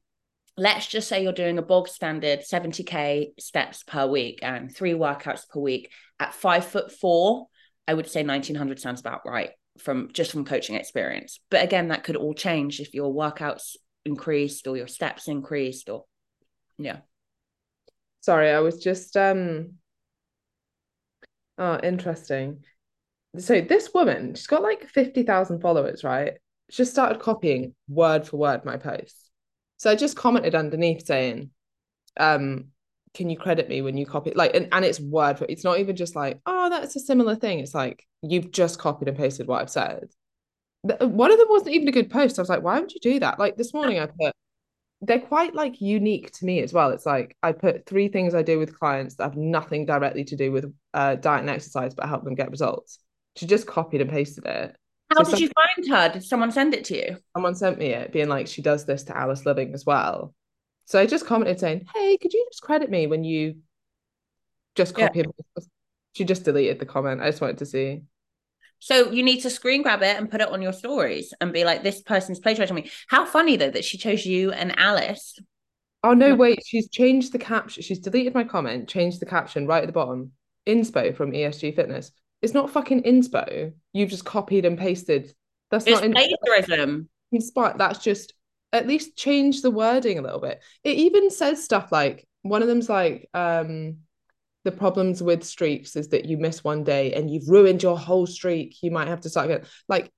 let's just say you're doing a bog standard 70k steps per week and three workouts per week at five foot four i would say 1900 sounds about right from just from coaching experience. But again that could all change if your workouts increased or your steps increased or yeah. Sorry i was just um oh interesting. So this woman she's got like 50,000 followers right? She just started copying word for word my posts. So I just commented underneath saying, um, can you credit me when you copy like and, and it's word for it's not even just like, oh, that's a similar thing. It's like you've just copied and pasted what I've said. One of them wasn't even a good post. I was like, why would you do that? Like this morning I put they're quite like unique to me as well. It's like I put three things I do with clients that have nothing directly to do with uh, diet and exercise, but help them get results. She just copied and pasted it. How so did you find her? Did someone send it to you? Someone sent me it, being like, she does this to Alice Liveing as well. So I just commented saying, "Hey, could you just credit me when you just copy?" Yeah. She just deleted the comment. I just wanted to see. So you need to screen grab it and put it on your stories and be like, "This person's plagiarizing me." How funny though that she chose you and Alice. Oh no! Wait, she's changed the caption. She's deleted my comment, changed the caption right at the bottom. Inspo from ESG Fitness. It's not fucking inspo. You've just copied and pasted. That's it's not plagiarism. Inspired. That's just at least change the wording a little bit. It even says stuff like one of them's like um the problems with streaks is that you miss one day and you've ruined your whole streak. You might have to start again. Like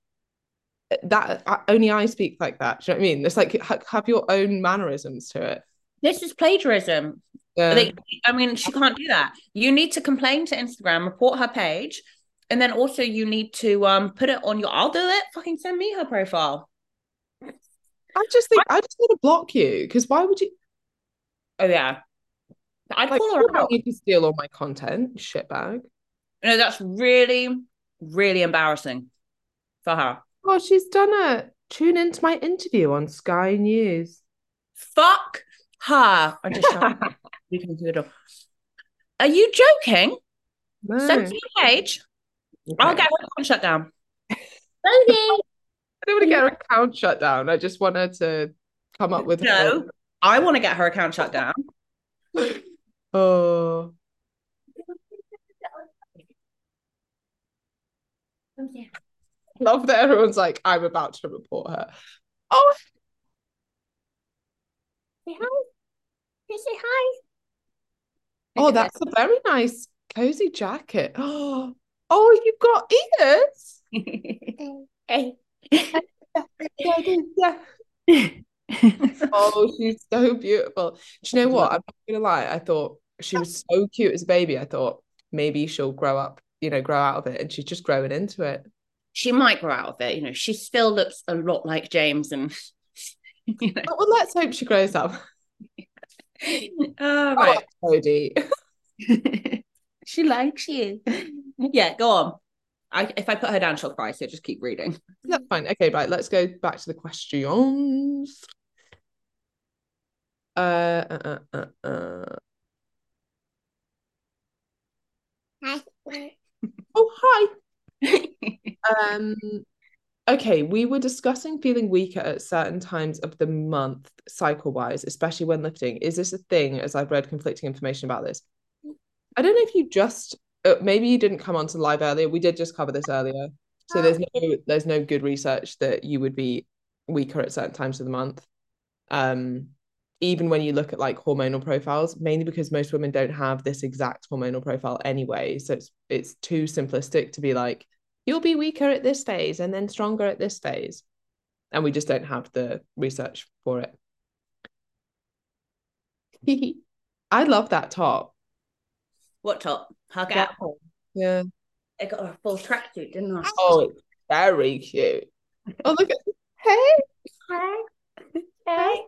that only I speak like that. Do you know what I mean? It's like have your own mannerisms to it. This is plagiarism. Yeah. They, I mean, she can't do that. You need to complain to Instagram, report her page, and then also you need to um put it on your. I'll do it. Fucking send me her profile. I just think I, I just want to block you because why would you? Oh yeah, I'd like, call her out. You to steal all my content, shitbag. No, that's really, really embarrassing for her. Oh, she's done it. Tune into my interview on Sky News. Fuck her. I just Are you joking? No. Send me a page. Okay. I'll get her shut down. Okay. I don't want to get her account shut down. I just want her to come up with. No, her. I want to get her account shut down. oh. Love that everyone's like, I'm about to report her. Oh. Say hi. Say hi. Oh, that's a very nice cozy jacket. Oh, oh, you've got ears. hey. oh, she's so beautiful. Do you know what? I'm not gonna lie. I thought she was so cute as a baby. I thought maybe she'll grow up, you know, grow out of it, and she's just growing into it. She might grow out of it. You know, she still looks a lot like James, and you know. Well, let's hope she grows up. Oh, oh, right, Cody. she likes you. Yeah, go on. I, if I put her down, she'll cry. So just keep reading. That's fine. Okay, right. Let's go back to the questions. Uh, uh, uh, uh. uh. Hi. oh, hi. um, okay, we were discussing feeling weaker at certain times of the month, cycle wise, especially when lifting. Is this a thing? As I've read conflicting information about this. I don't know if you just maybe you didn't come onto live earlier. We did just cover this earlier, so there's no there's no good research that you would be weaker at certain times of the month. Um, even when you look at like hormonal profiles, mainly because most women don't have this exact hormonal profile anyway. So it's it's too simplistic to be like, you'll be weaker at this phase and then stronger at this phase. And we just don't have the research for it. I love that top. What top? Hug out. Yeah. I got a full tracksuit, didn't I? Oh, it's very cute. Oh, look at hey, hey, hey.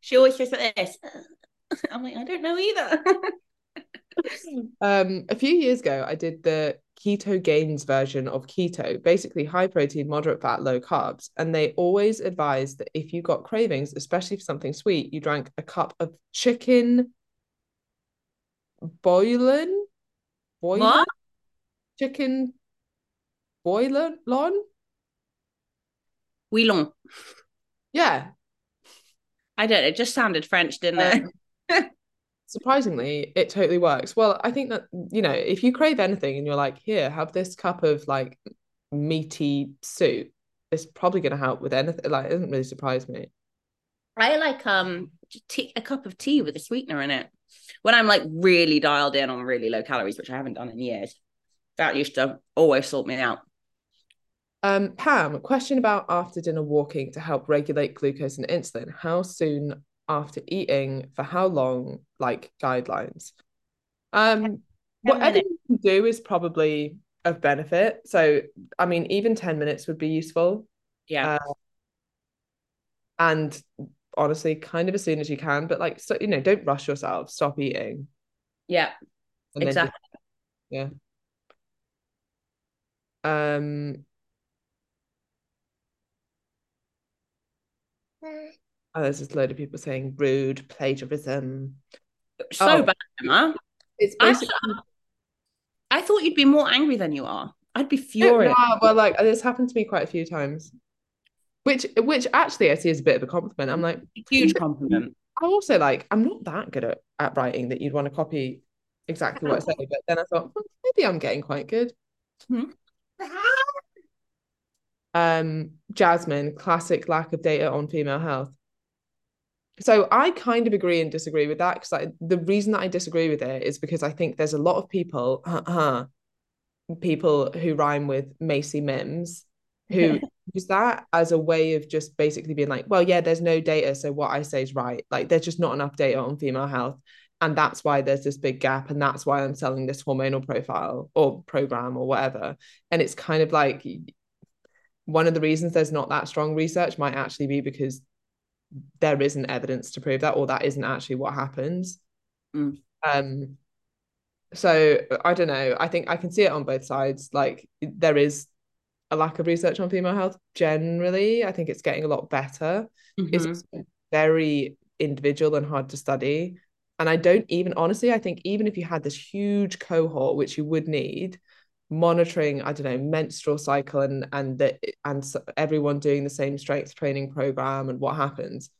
She always says like this. I'm like, I don't know either. um, a few years ago, I did the keto gains version of keto, basically high protein, moderate fat, low carbs. And they always advise that if you got cravings, especially for something sweet, you drank a cup of chicken boiling, boiling, What? chicken boiling, lon. Wheelon. Yeah, I don't know. It just sounded French, didn't it? surprisingly, it totally works. Well, I think that, you know, if you crave anything and you're like, here, have this cup of like meaty soup, it's probably going to help with anything. Like, it doesn't really surprise me. I like um tea, a cup of tea with a sweetener in it when I'm like really dialed in on really low calories, which I haven't done in years. That used to always sort me out. Um, Pam, question about after dinner walking to help regulate glucose and insulin. How soon after eating? For how long? Like guidelines. Um, whatever you can do is probably of benefit. So, I mean, even 10 minutes would be useful. Yeah. Uh, and honestly, kind of as soon as you can, but like, so, you know, don't rush yourself, stop eating. yeah. And Exactly. just- yeah. Um, oh, there's just a load of people saying rude, plagiarism. So Oh. bad, Emma. It's I- basically I thought you'd be more angry than you are. I'd be furious. nah, well, like this happened to me quite a few times, which which actually I see as a bit of a compliment. I'm like, Huge compliment. I'm also like, I'm not that good at, at writing that you'd want to copy exactly what I say. But then I thought, well, maybe I'm getting quite good. Hmm. Um, Jasmine, classic lack of data on female health. So I kind of agree and disagree with that because I, the reason that I disagree with it is because I think there's a lot of people, uh, people who rhyme with Macy Mims, who use that as a way of just basically being like, well, yeah, there's no data, so what I say is right. Like there's just not enough data on female health. And that's why there's this big gap. And that's why I'm selling this hormonal profile or program or whatever. And it's kind of like one of the reasons there's not that strong research might actually be because there isn't evidence to prove that, or that isn't actually what happens. Mm. Um, so I don't know. I think I can see it on both sides. Like there is a lack of research on female health generally. I think it's getting a lot better. It's Mhm. very individual and hard to study. And I don't even honestly, I think even if you had this huge cohort, which you would need, monitoring, I don't know, menstrual cycle and and the and everyone doing the same strength training program and what happens,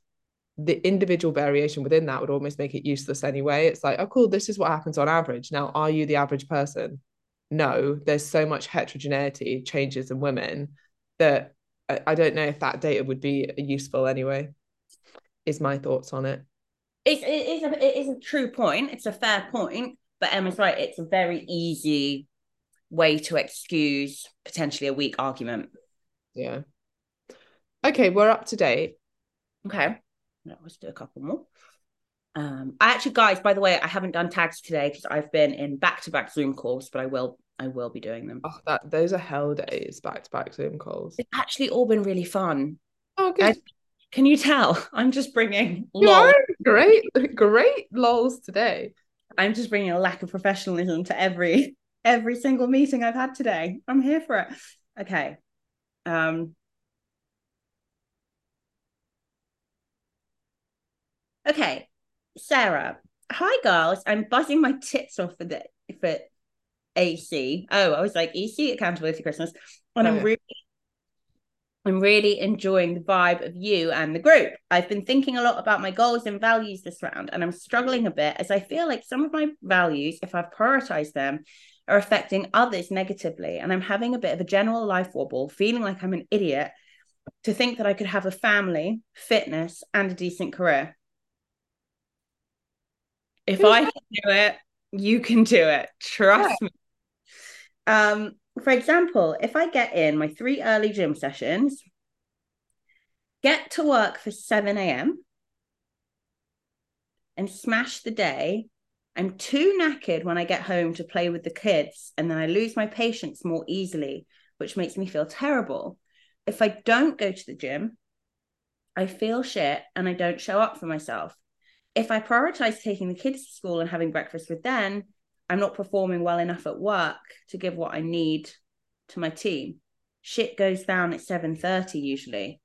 the individual variation within that would almost make it useless anyway. It's like, oh, cool, this is what happens on average. Now, are you the average person? No, there's so much heterogeneity, changes in women that I, I don't know if that data would be useful anyway. Is my thoughts on it. It's, it, is a, it is a true point. It's a fair point. But Emma's right. It's a very easy way to excuse potentially a weak argument. Yeah. Okay, we're up to date. Okay. Now let's do a couple more. Um, I actually, guys, by the way, I haven't done tags today because I've been in back-to-back Zoom calls, but I will, I will be doing them. Oh, that those are hell days, back to back Zoom calls. It's actually all been really fun. Oh, good. Can you tell? I'm just bringing lol. great, great lols today. I'm just bringing a lack of professionalism to every every single meeting I've had today. I'm here for it. Okay. Um Okay. Sarah. Hi girls. I'm buzzing my tits off for the for AC. Oh, I was like EC accountability Christmas. And Oh, I'm really I'm really enjoying the vibe of you and the group. I've been thinking a lot about my goals and values this round, and I'm struggling a bit as I feel like some of my values, if I've prioritized them, are affecting others negatively. And I'm having a bit of a general life wobble, feeling like I'm an idiot to think that I could have a family, fitness, and a decent career. If I can do it, you can do it. Trust yeah. me. Um, for example, if I get in my three early gym sessions, get to work for 7 a.m. and smash the day, I'm too knackered when I get home to play with the kids, and then I lose my patience more easily, which makes me feel terrible. If I don't go to the gym, I feel shit and I don't show up for myself. If I prioritize taking the kids to school and having breakfast with them, I'm not performing well enough at work to give what I need to my team. Shit goes down at 7:30 usually.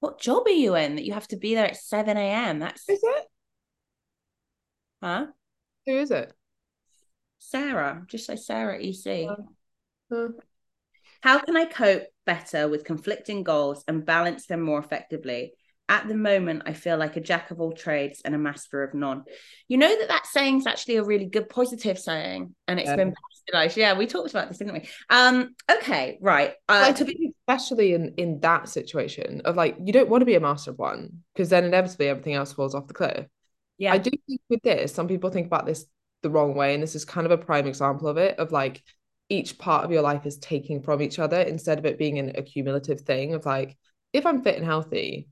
What job are you in that you have to be there at 7 a.m.? That's is it? Huh? Who is it? Sarah. Just say Sarah EC. Uh, How can I cope better with conflicting goals and balance them more effectively? At the moment i feel like a jack of all trades and a master of none. You know that that saying's actually a really good positive saying and it's yeah. been bastardized. Yeah we talked about this didn't we? Um okay right uh, like, to be especially in in that situation of like you don't want to be a master of one because then inevitably everything else falls off the cliff. Yeah. I do think with this some people think about this the wrong way and this is kind of a prime example of it of like each part of your life is taking from each other instead of it being an accumulative thing of like if i'm fit and healthy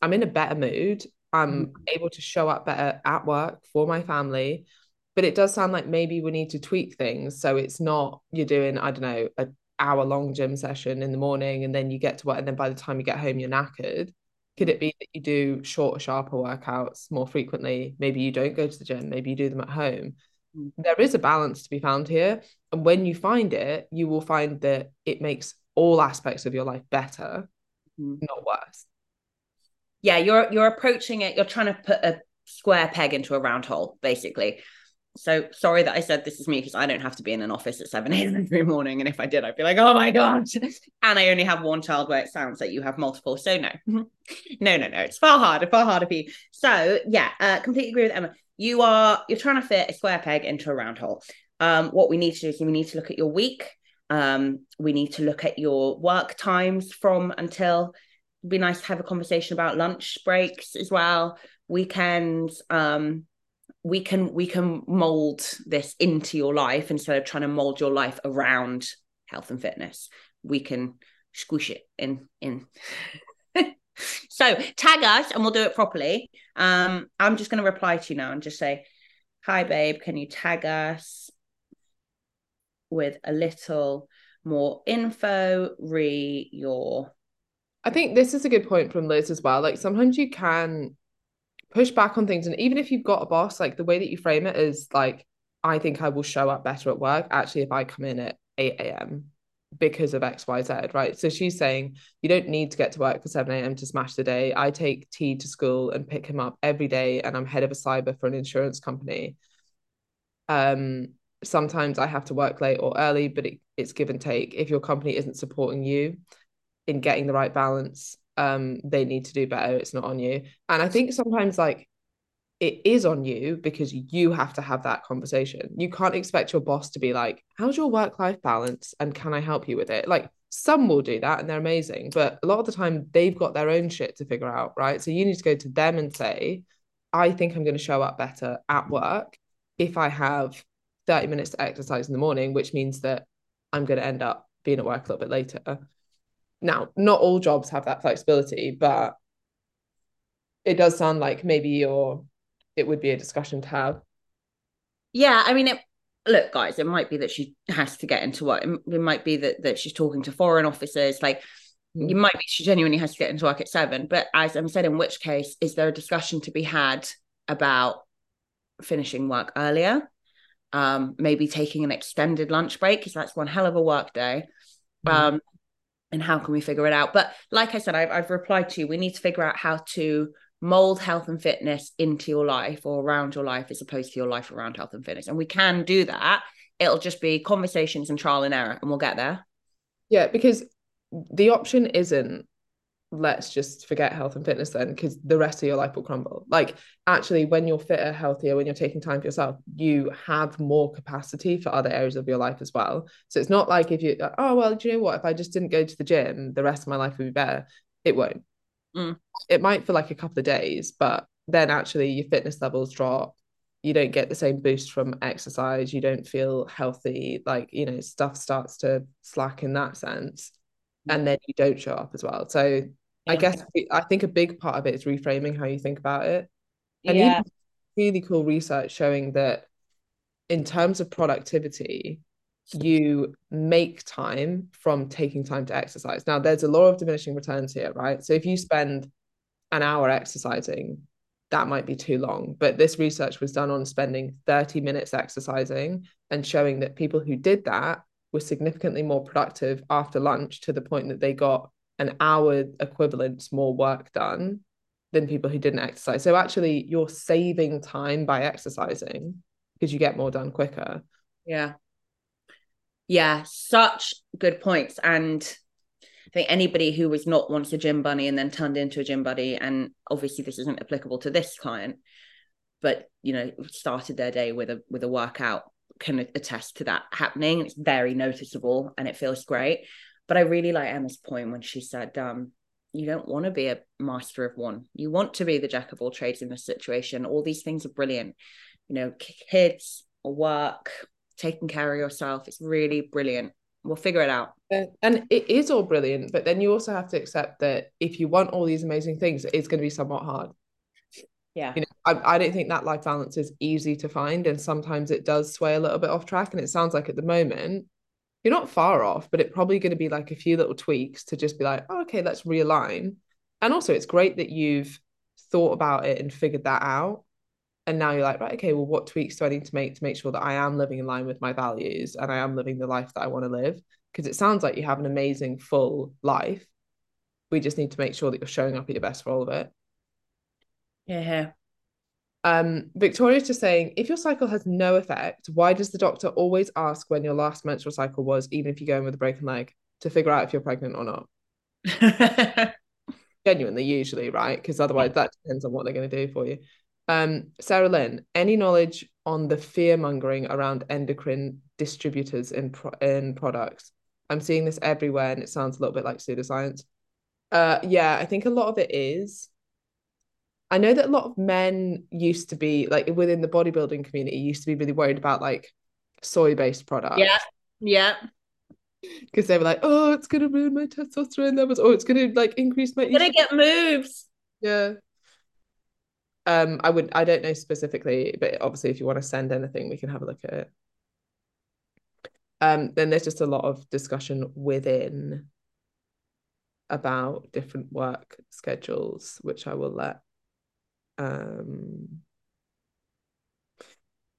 I'm in a better mood. I'm mm. able to show up better at work for my family. But it does sound like maybe we need to tweak things. So it's not you're doing, I don't know, an hour long gym session in the morning and then you get to work and then by the time you get home you're knackered. Could it be that you do shorter, sharper workouts more frequently? Maybe you don't go to the gym, maybe you do them at home. Mm. There is a balance to be found here. And when you find it, you will find that it makes all aspects of your life better, mm. not worse yeah you're you're approaching it you're trying to put a square peg into a round hole basically so sorry that I said this is me because I don't have to be in an office at 7 a.m. every morning. And if I did, I'd be like, oh my God. And I only have one child where it sounds like you have multiple. So no, no, no, no. It's far harder, far harder for you. So yeah, uh, completely agree with Emma. You are, you're trying to fit a square peg into a round hole. Um, what we need to do is we need to look at your week. Um, we need to look at your work times from until be nice to have a conversation about lunch breaks as well. Weekends um we can we can mold this into your life instead of trying to mold your life around health and fitness. We can squish it in in. So tag us and we'll do it properly. Um i'm just going to reply to you now and just say hi babe can you tag us with a little more info re your I think this is a good point from Liz as well. Like sometimes you can push back on things, and even if you've got a boss, like the way that you frame it is like, I think I will show up better at work actually if I come in at 8 a.m. because of XYZ, right? So she's saying you don't need to get to work for 7 a.m. to smash the day. I take T to school and pick him up every day, and I'm head of a cyber for an insurance company. Um, sometimes I have to work late or early, but it, it's give and take. If your company isn't supporting you, in getting the right balance um they need to do better. It's not on you. And i think sometimes like it is on you because you have to have that conversation. You can't expect your boss to be like how's your work life balance? And can i help you with it? Like some will do that and they're amazing but a lot of the time they've got their own shit to figure out right? So you need to go to them and say i think i'm going to show up better at work if i have 30 minutes to exercise in the morning which means that i'm going to end up being at work a little bit later now, not all jobs have that flexibility, but it does sound like maybe you're it would be a discussion to have. Yeah, I mean it look guys, it might be that she has to get into work. It might be that that she's talking to foreign officers like you might be she genuinely has to get into work at 7, but as I'm said in which case is there a discussion to be had about finishing work earlier? Um, maybe taking an extended lunch break because that's one hell of a work day. Mm. Um, and how can we figure it out? But like i said I've, I've replied to you we need to figure out how to mold health and fitness into your life or around your life as opposed to your life around health and fitness. And we can do that. It'll just be conversations and trial and error and we'll get there. Yeah because the option isn't let's just forget health and fitness then because the rest of your life will crumble. Like actually when you're fitter healthier when you're taking time for yourself you have more capacity for other areas of your life as well. So it's not like if you oh well do you know what? If i just didn't go to the gym the rest of my life would be better. It won't. Mm. it might for like a couple of days but then actually your fitness levels drop. You don't get the same boost from exercise. You don't feel healthy. Like you know stuff starts to slack in that sense. And then you don't show up as well. So. I guess i think a big part of it is reframing how you think about it and yeah. really cool research showing that in terms of productivity you make time from taking time to exercise now there's a law of diminishing returns here right so if you spend an hour exercising that might be too long. But this research was done on spending 30 minutes exercising and showing that people who did that were significantly more productive after lunch to the point that they got an hour equivalent more work done than people who didn't exercise. So actually, you're saving time by exercising because you get more done quicker. Yeah. Yeah, such good points. And I think anybody who was not once a gym bunny and then turned into a gym buddy, and obviously this isn't applicable to this client, but you know, started their day with a with a workout can attest to that happening. It's very noticeable and it feels great. But I really like Emma's point when she said, um, you don't want to be a master of one. You want to be the jack of all trades in this situation. All these things are brilliant. You know, kids, work, taking care of yourself. It's really brilliant we'll figure it out and it is all brilliant but then you also have to accept that if you want all these amazing things it's going to be somewhat hard yeah you know I, I don't think that life balance is easy to find and sometimes it does sway a little bit off track and it sounds like at the moment you're not far off but it's probably going to be like a few little tweaks to just be like oh, okay let's realign. And also it's great that you've thought about it and figured that out. And now you're like right okay well what tweaks do i need to make to make sure that i am living in line with my values and i am living the life that i want to live? Because it sounds like you have an amazing full life. We just need to make sure that you're showing up at your best for all of it. Yeah um victoria's just saying if your cycle has no effect why does the doctor always ask when your last menstrual cycle was even if you're going with a broken leg to figure out if you're pregnant or not genuinely usually right because otherwise that depends on what they're going to do for you um, Sarah Lynn, any knowledge on the fear mongering around endocrine distributors in pro- in products? I'm seeing this everywhere, and it sounds a little bit like pseudoscience. Uh, yeah, I think a lot of it is. I know that a lot of men used to be like within the bodybuilding community used to be really worried about like soy based products. Yeah, yeah. Because they were like, oh, it's gonna ruin my testosterone levels, or it's gonna like increase my. Gonna get moves. Yeah. Um, I would I don't know specifically, but obviously if you want to send anything, we can have a look at it. Um, then there's just a lot of discussion within about different work schedules, which I will let. Um,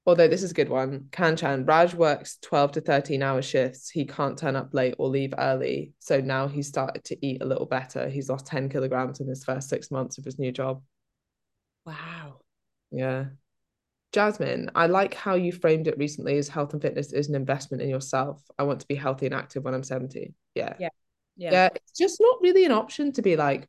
although this is a good one, Kanchan Raj works 12 to 13 hour shifts. He can't turn up late or leave early. So now he's started to eat a little better. He's lost 10 kilograms in his first six months of his new job. Wow. Yeah. Jasmine, I like how you framed it recently as health and fitness is an investment in yourself. I want to be healthy and active when I'm 70. Yeah. Yeah. Yeah. yeah it's just not really an option to be like,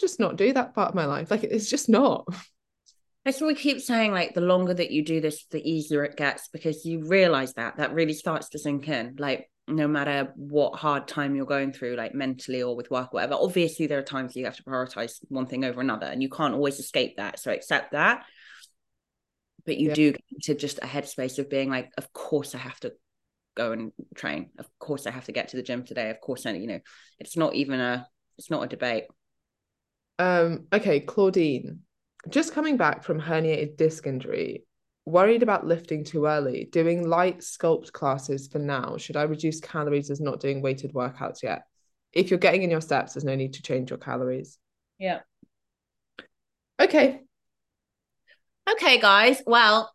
just not do that part of my life. Like it's just not. That's what we keep saying. Like the longer that you do this, the easier it gets because you realize that that really starts to sink in. Like no matter what hard time you're going through, like mentally or with work, whatever. Obviously, there are times you have to prioritize one thing over another, and you can't always escape that. So accept that. But you yeah. do get to just a headspace of being like, of course, I have to go and train. Of course, I have to get to the gym today. Of course, I, you know, it's not even a, it's not a debate. Um. Okay, Claudine, just coming back from herniated disc injury, worried about lifting too early, doing light sculpt classes for now. Should I reduce calories as not doing weighted workouts yet? If you're getting in your steps, there's no need to change your calories. Yeah. Okay. Okay, guys. Well,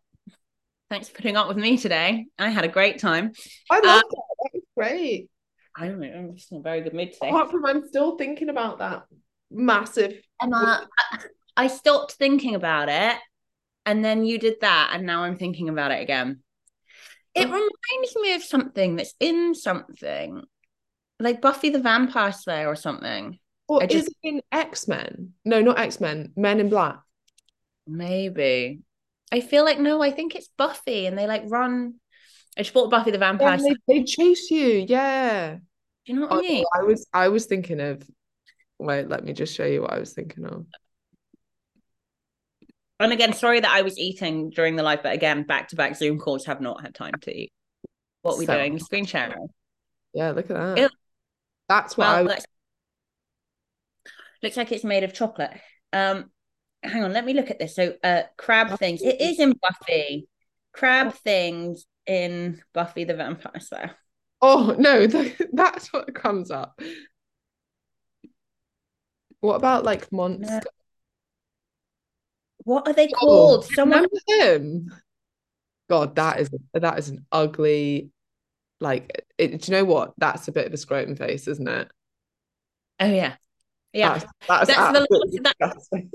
thanks for putting up with me today. I had a great time. I loved um, it. That was great. I'm, I'm just in a very good mood today. Apart from I'm still thinking about that massive. Emma, I stopped thinking about it and then you did that and now i'm thinking about it again it oh. reminds me of something that's in something like buffy the vampire slayer or something or just... is it in x-men no not x-men men in black maybe i feel like no i think it's buffy and they like run I just thought Buffy the Vampire. Yeah, they, they, chase you, yeah. Do you know what oh, I mean? I was I was thinking of wait, let me just show you what I was thinking of. And again, sorry that I was eating during the live, but again, back to back Zoom calls have not had time to eat. What are we So- doing? Screen sharing. Yeah, look at that. Ew. That's what Well, I was let's- looks like it's made of chocolate. Um, hang on, let me look at this. So, uh, crab things. It is in Buffy. Crab things in Buffy the Vampire Slayer. Oh no, th- that's what comes up. What about like monster? What are they Oh, called? Someone. remember him? God, that is that is an ugly. Like, it, do you know what? That's a bit of a scrotum face, isn't it? Oh yeah, yeah. That's, that's, That's the last- that-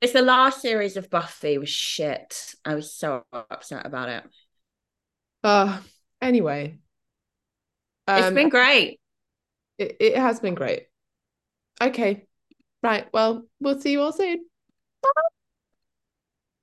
It's the last series of Buffy was shit. I was so upset about it. Uh, anyway, it's been great. it, it has been great. Okay, right. Well, we'll see you all soon. Bye.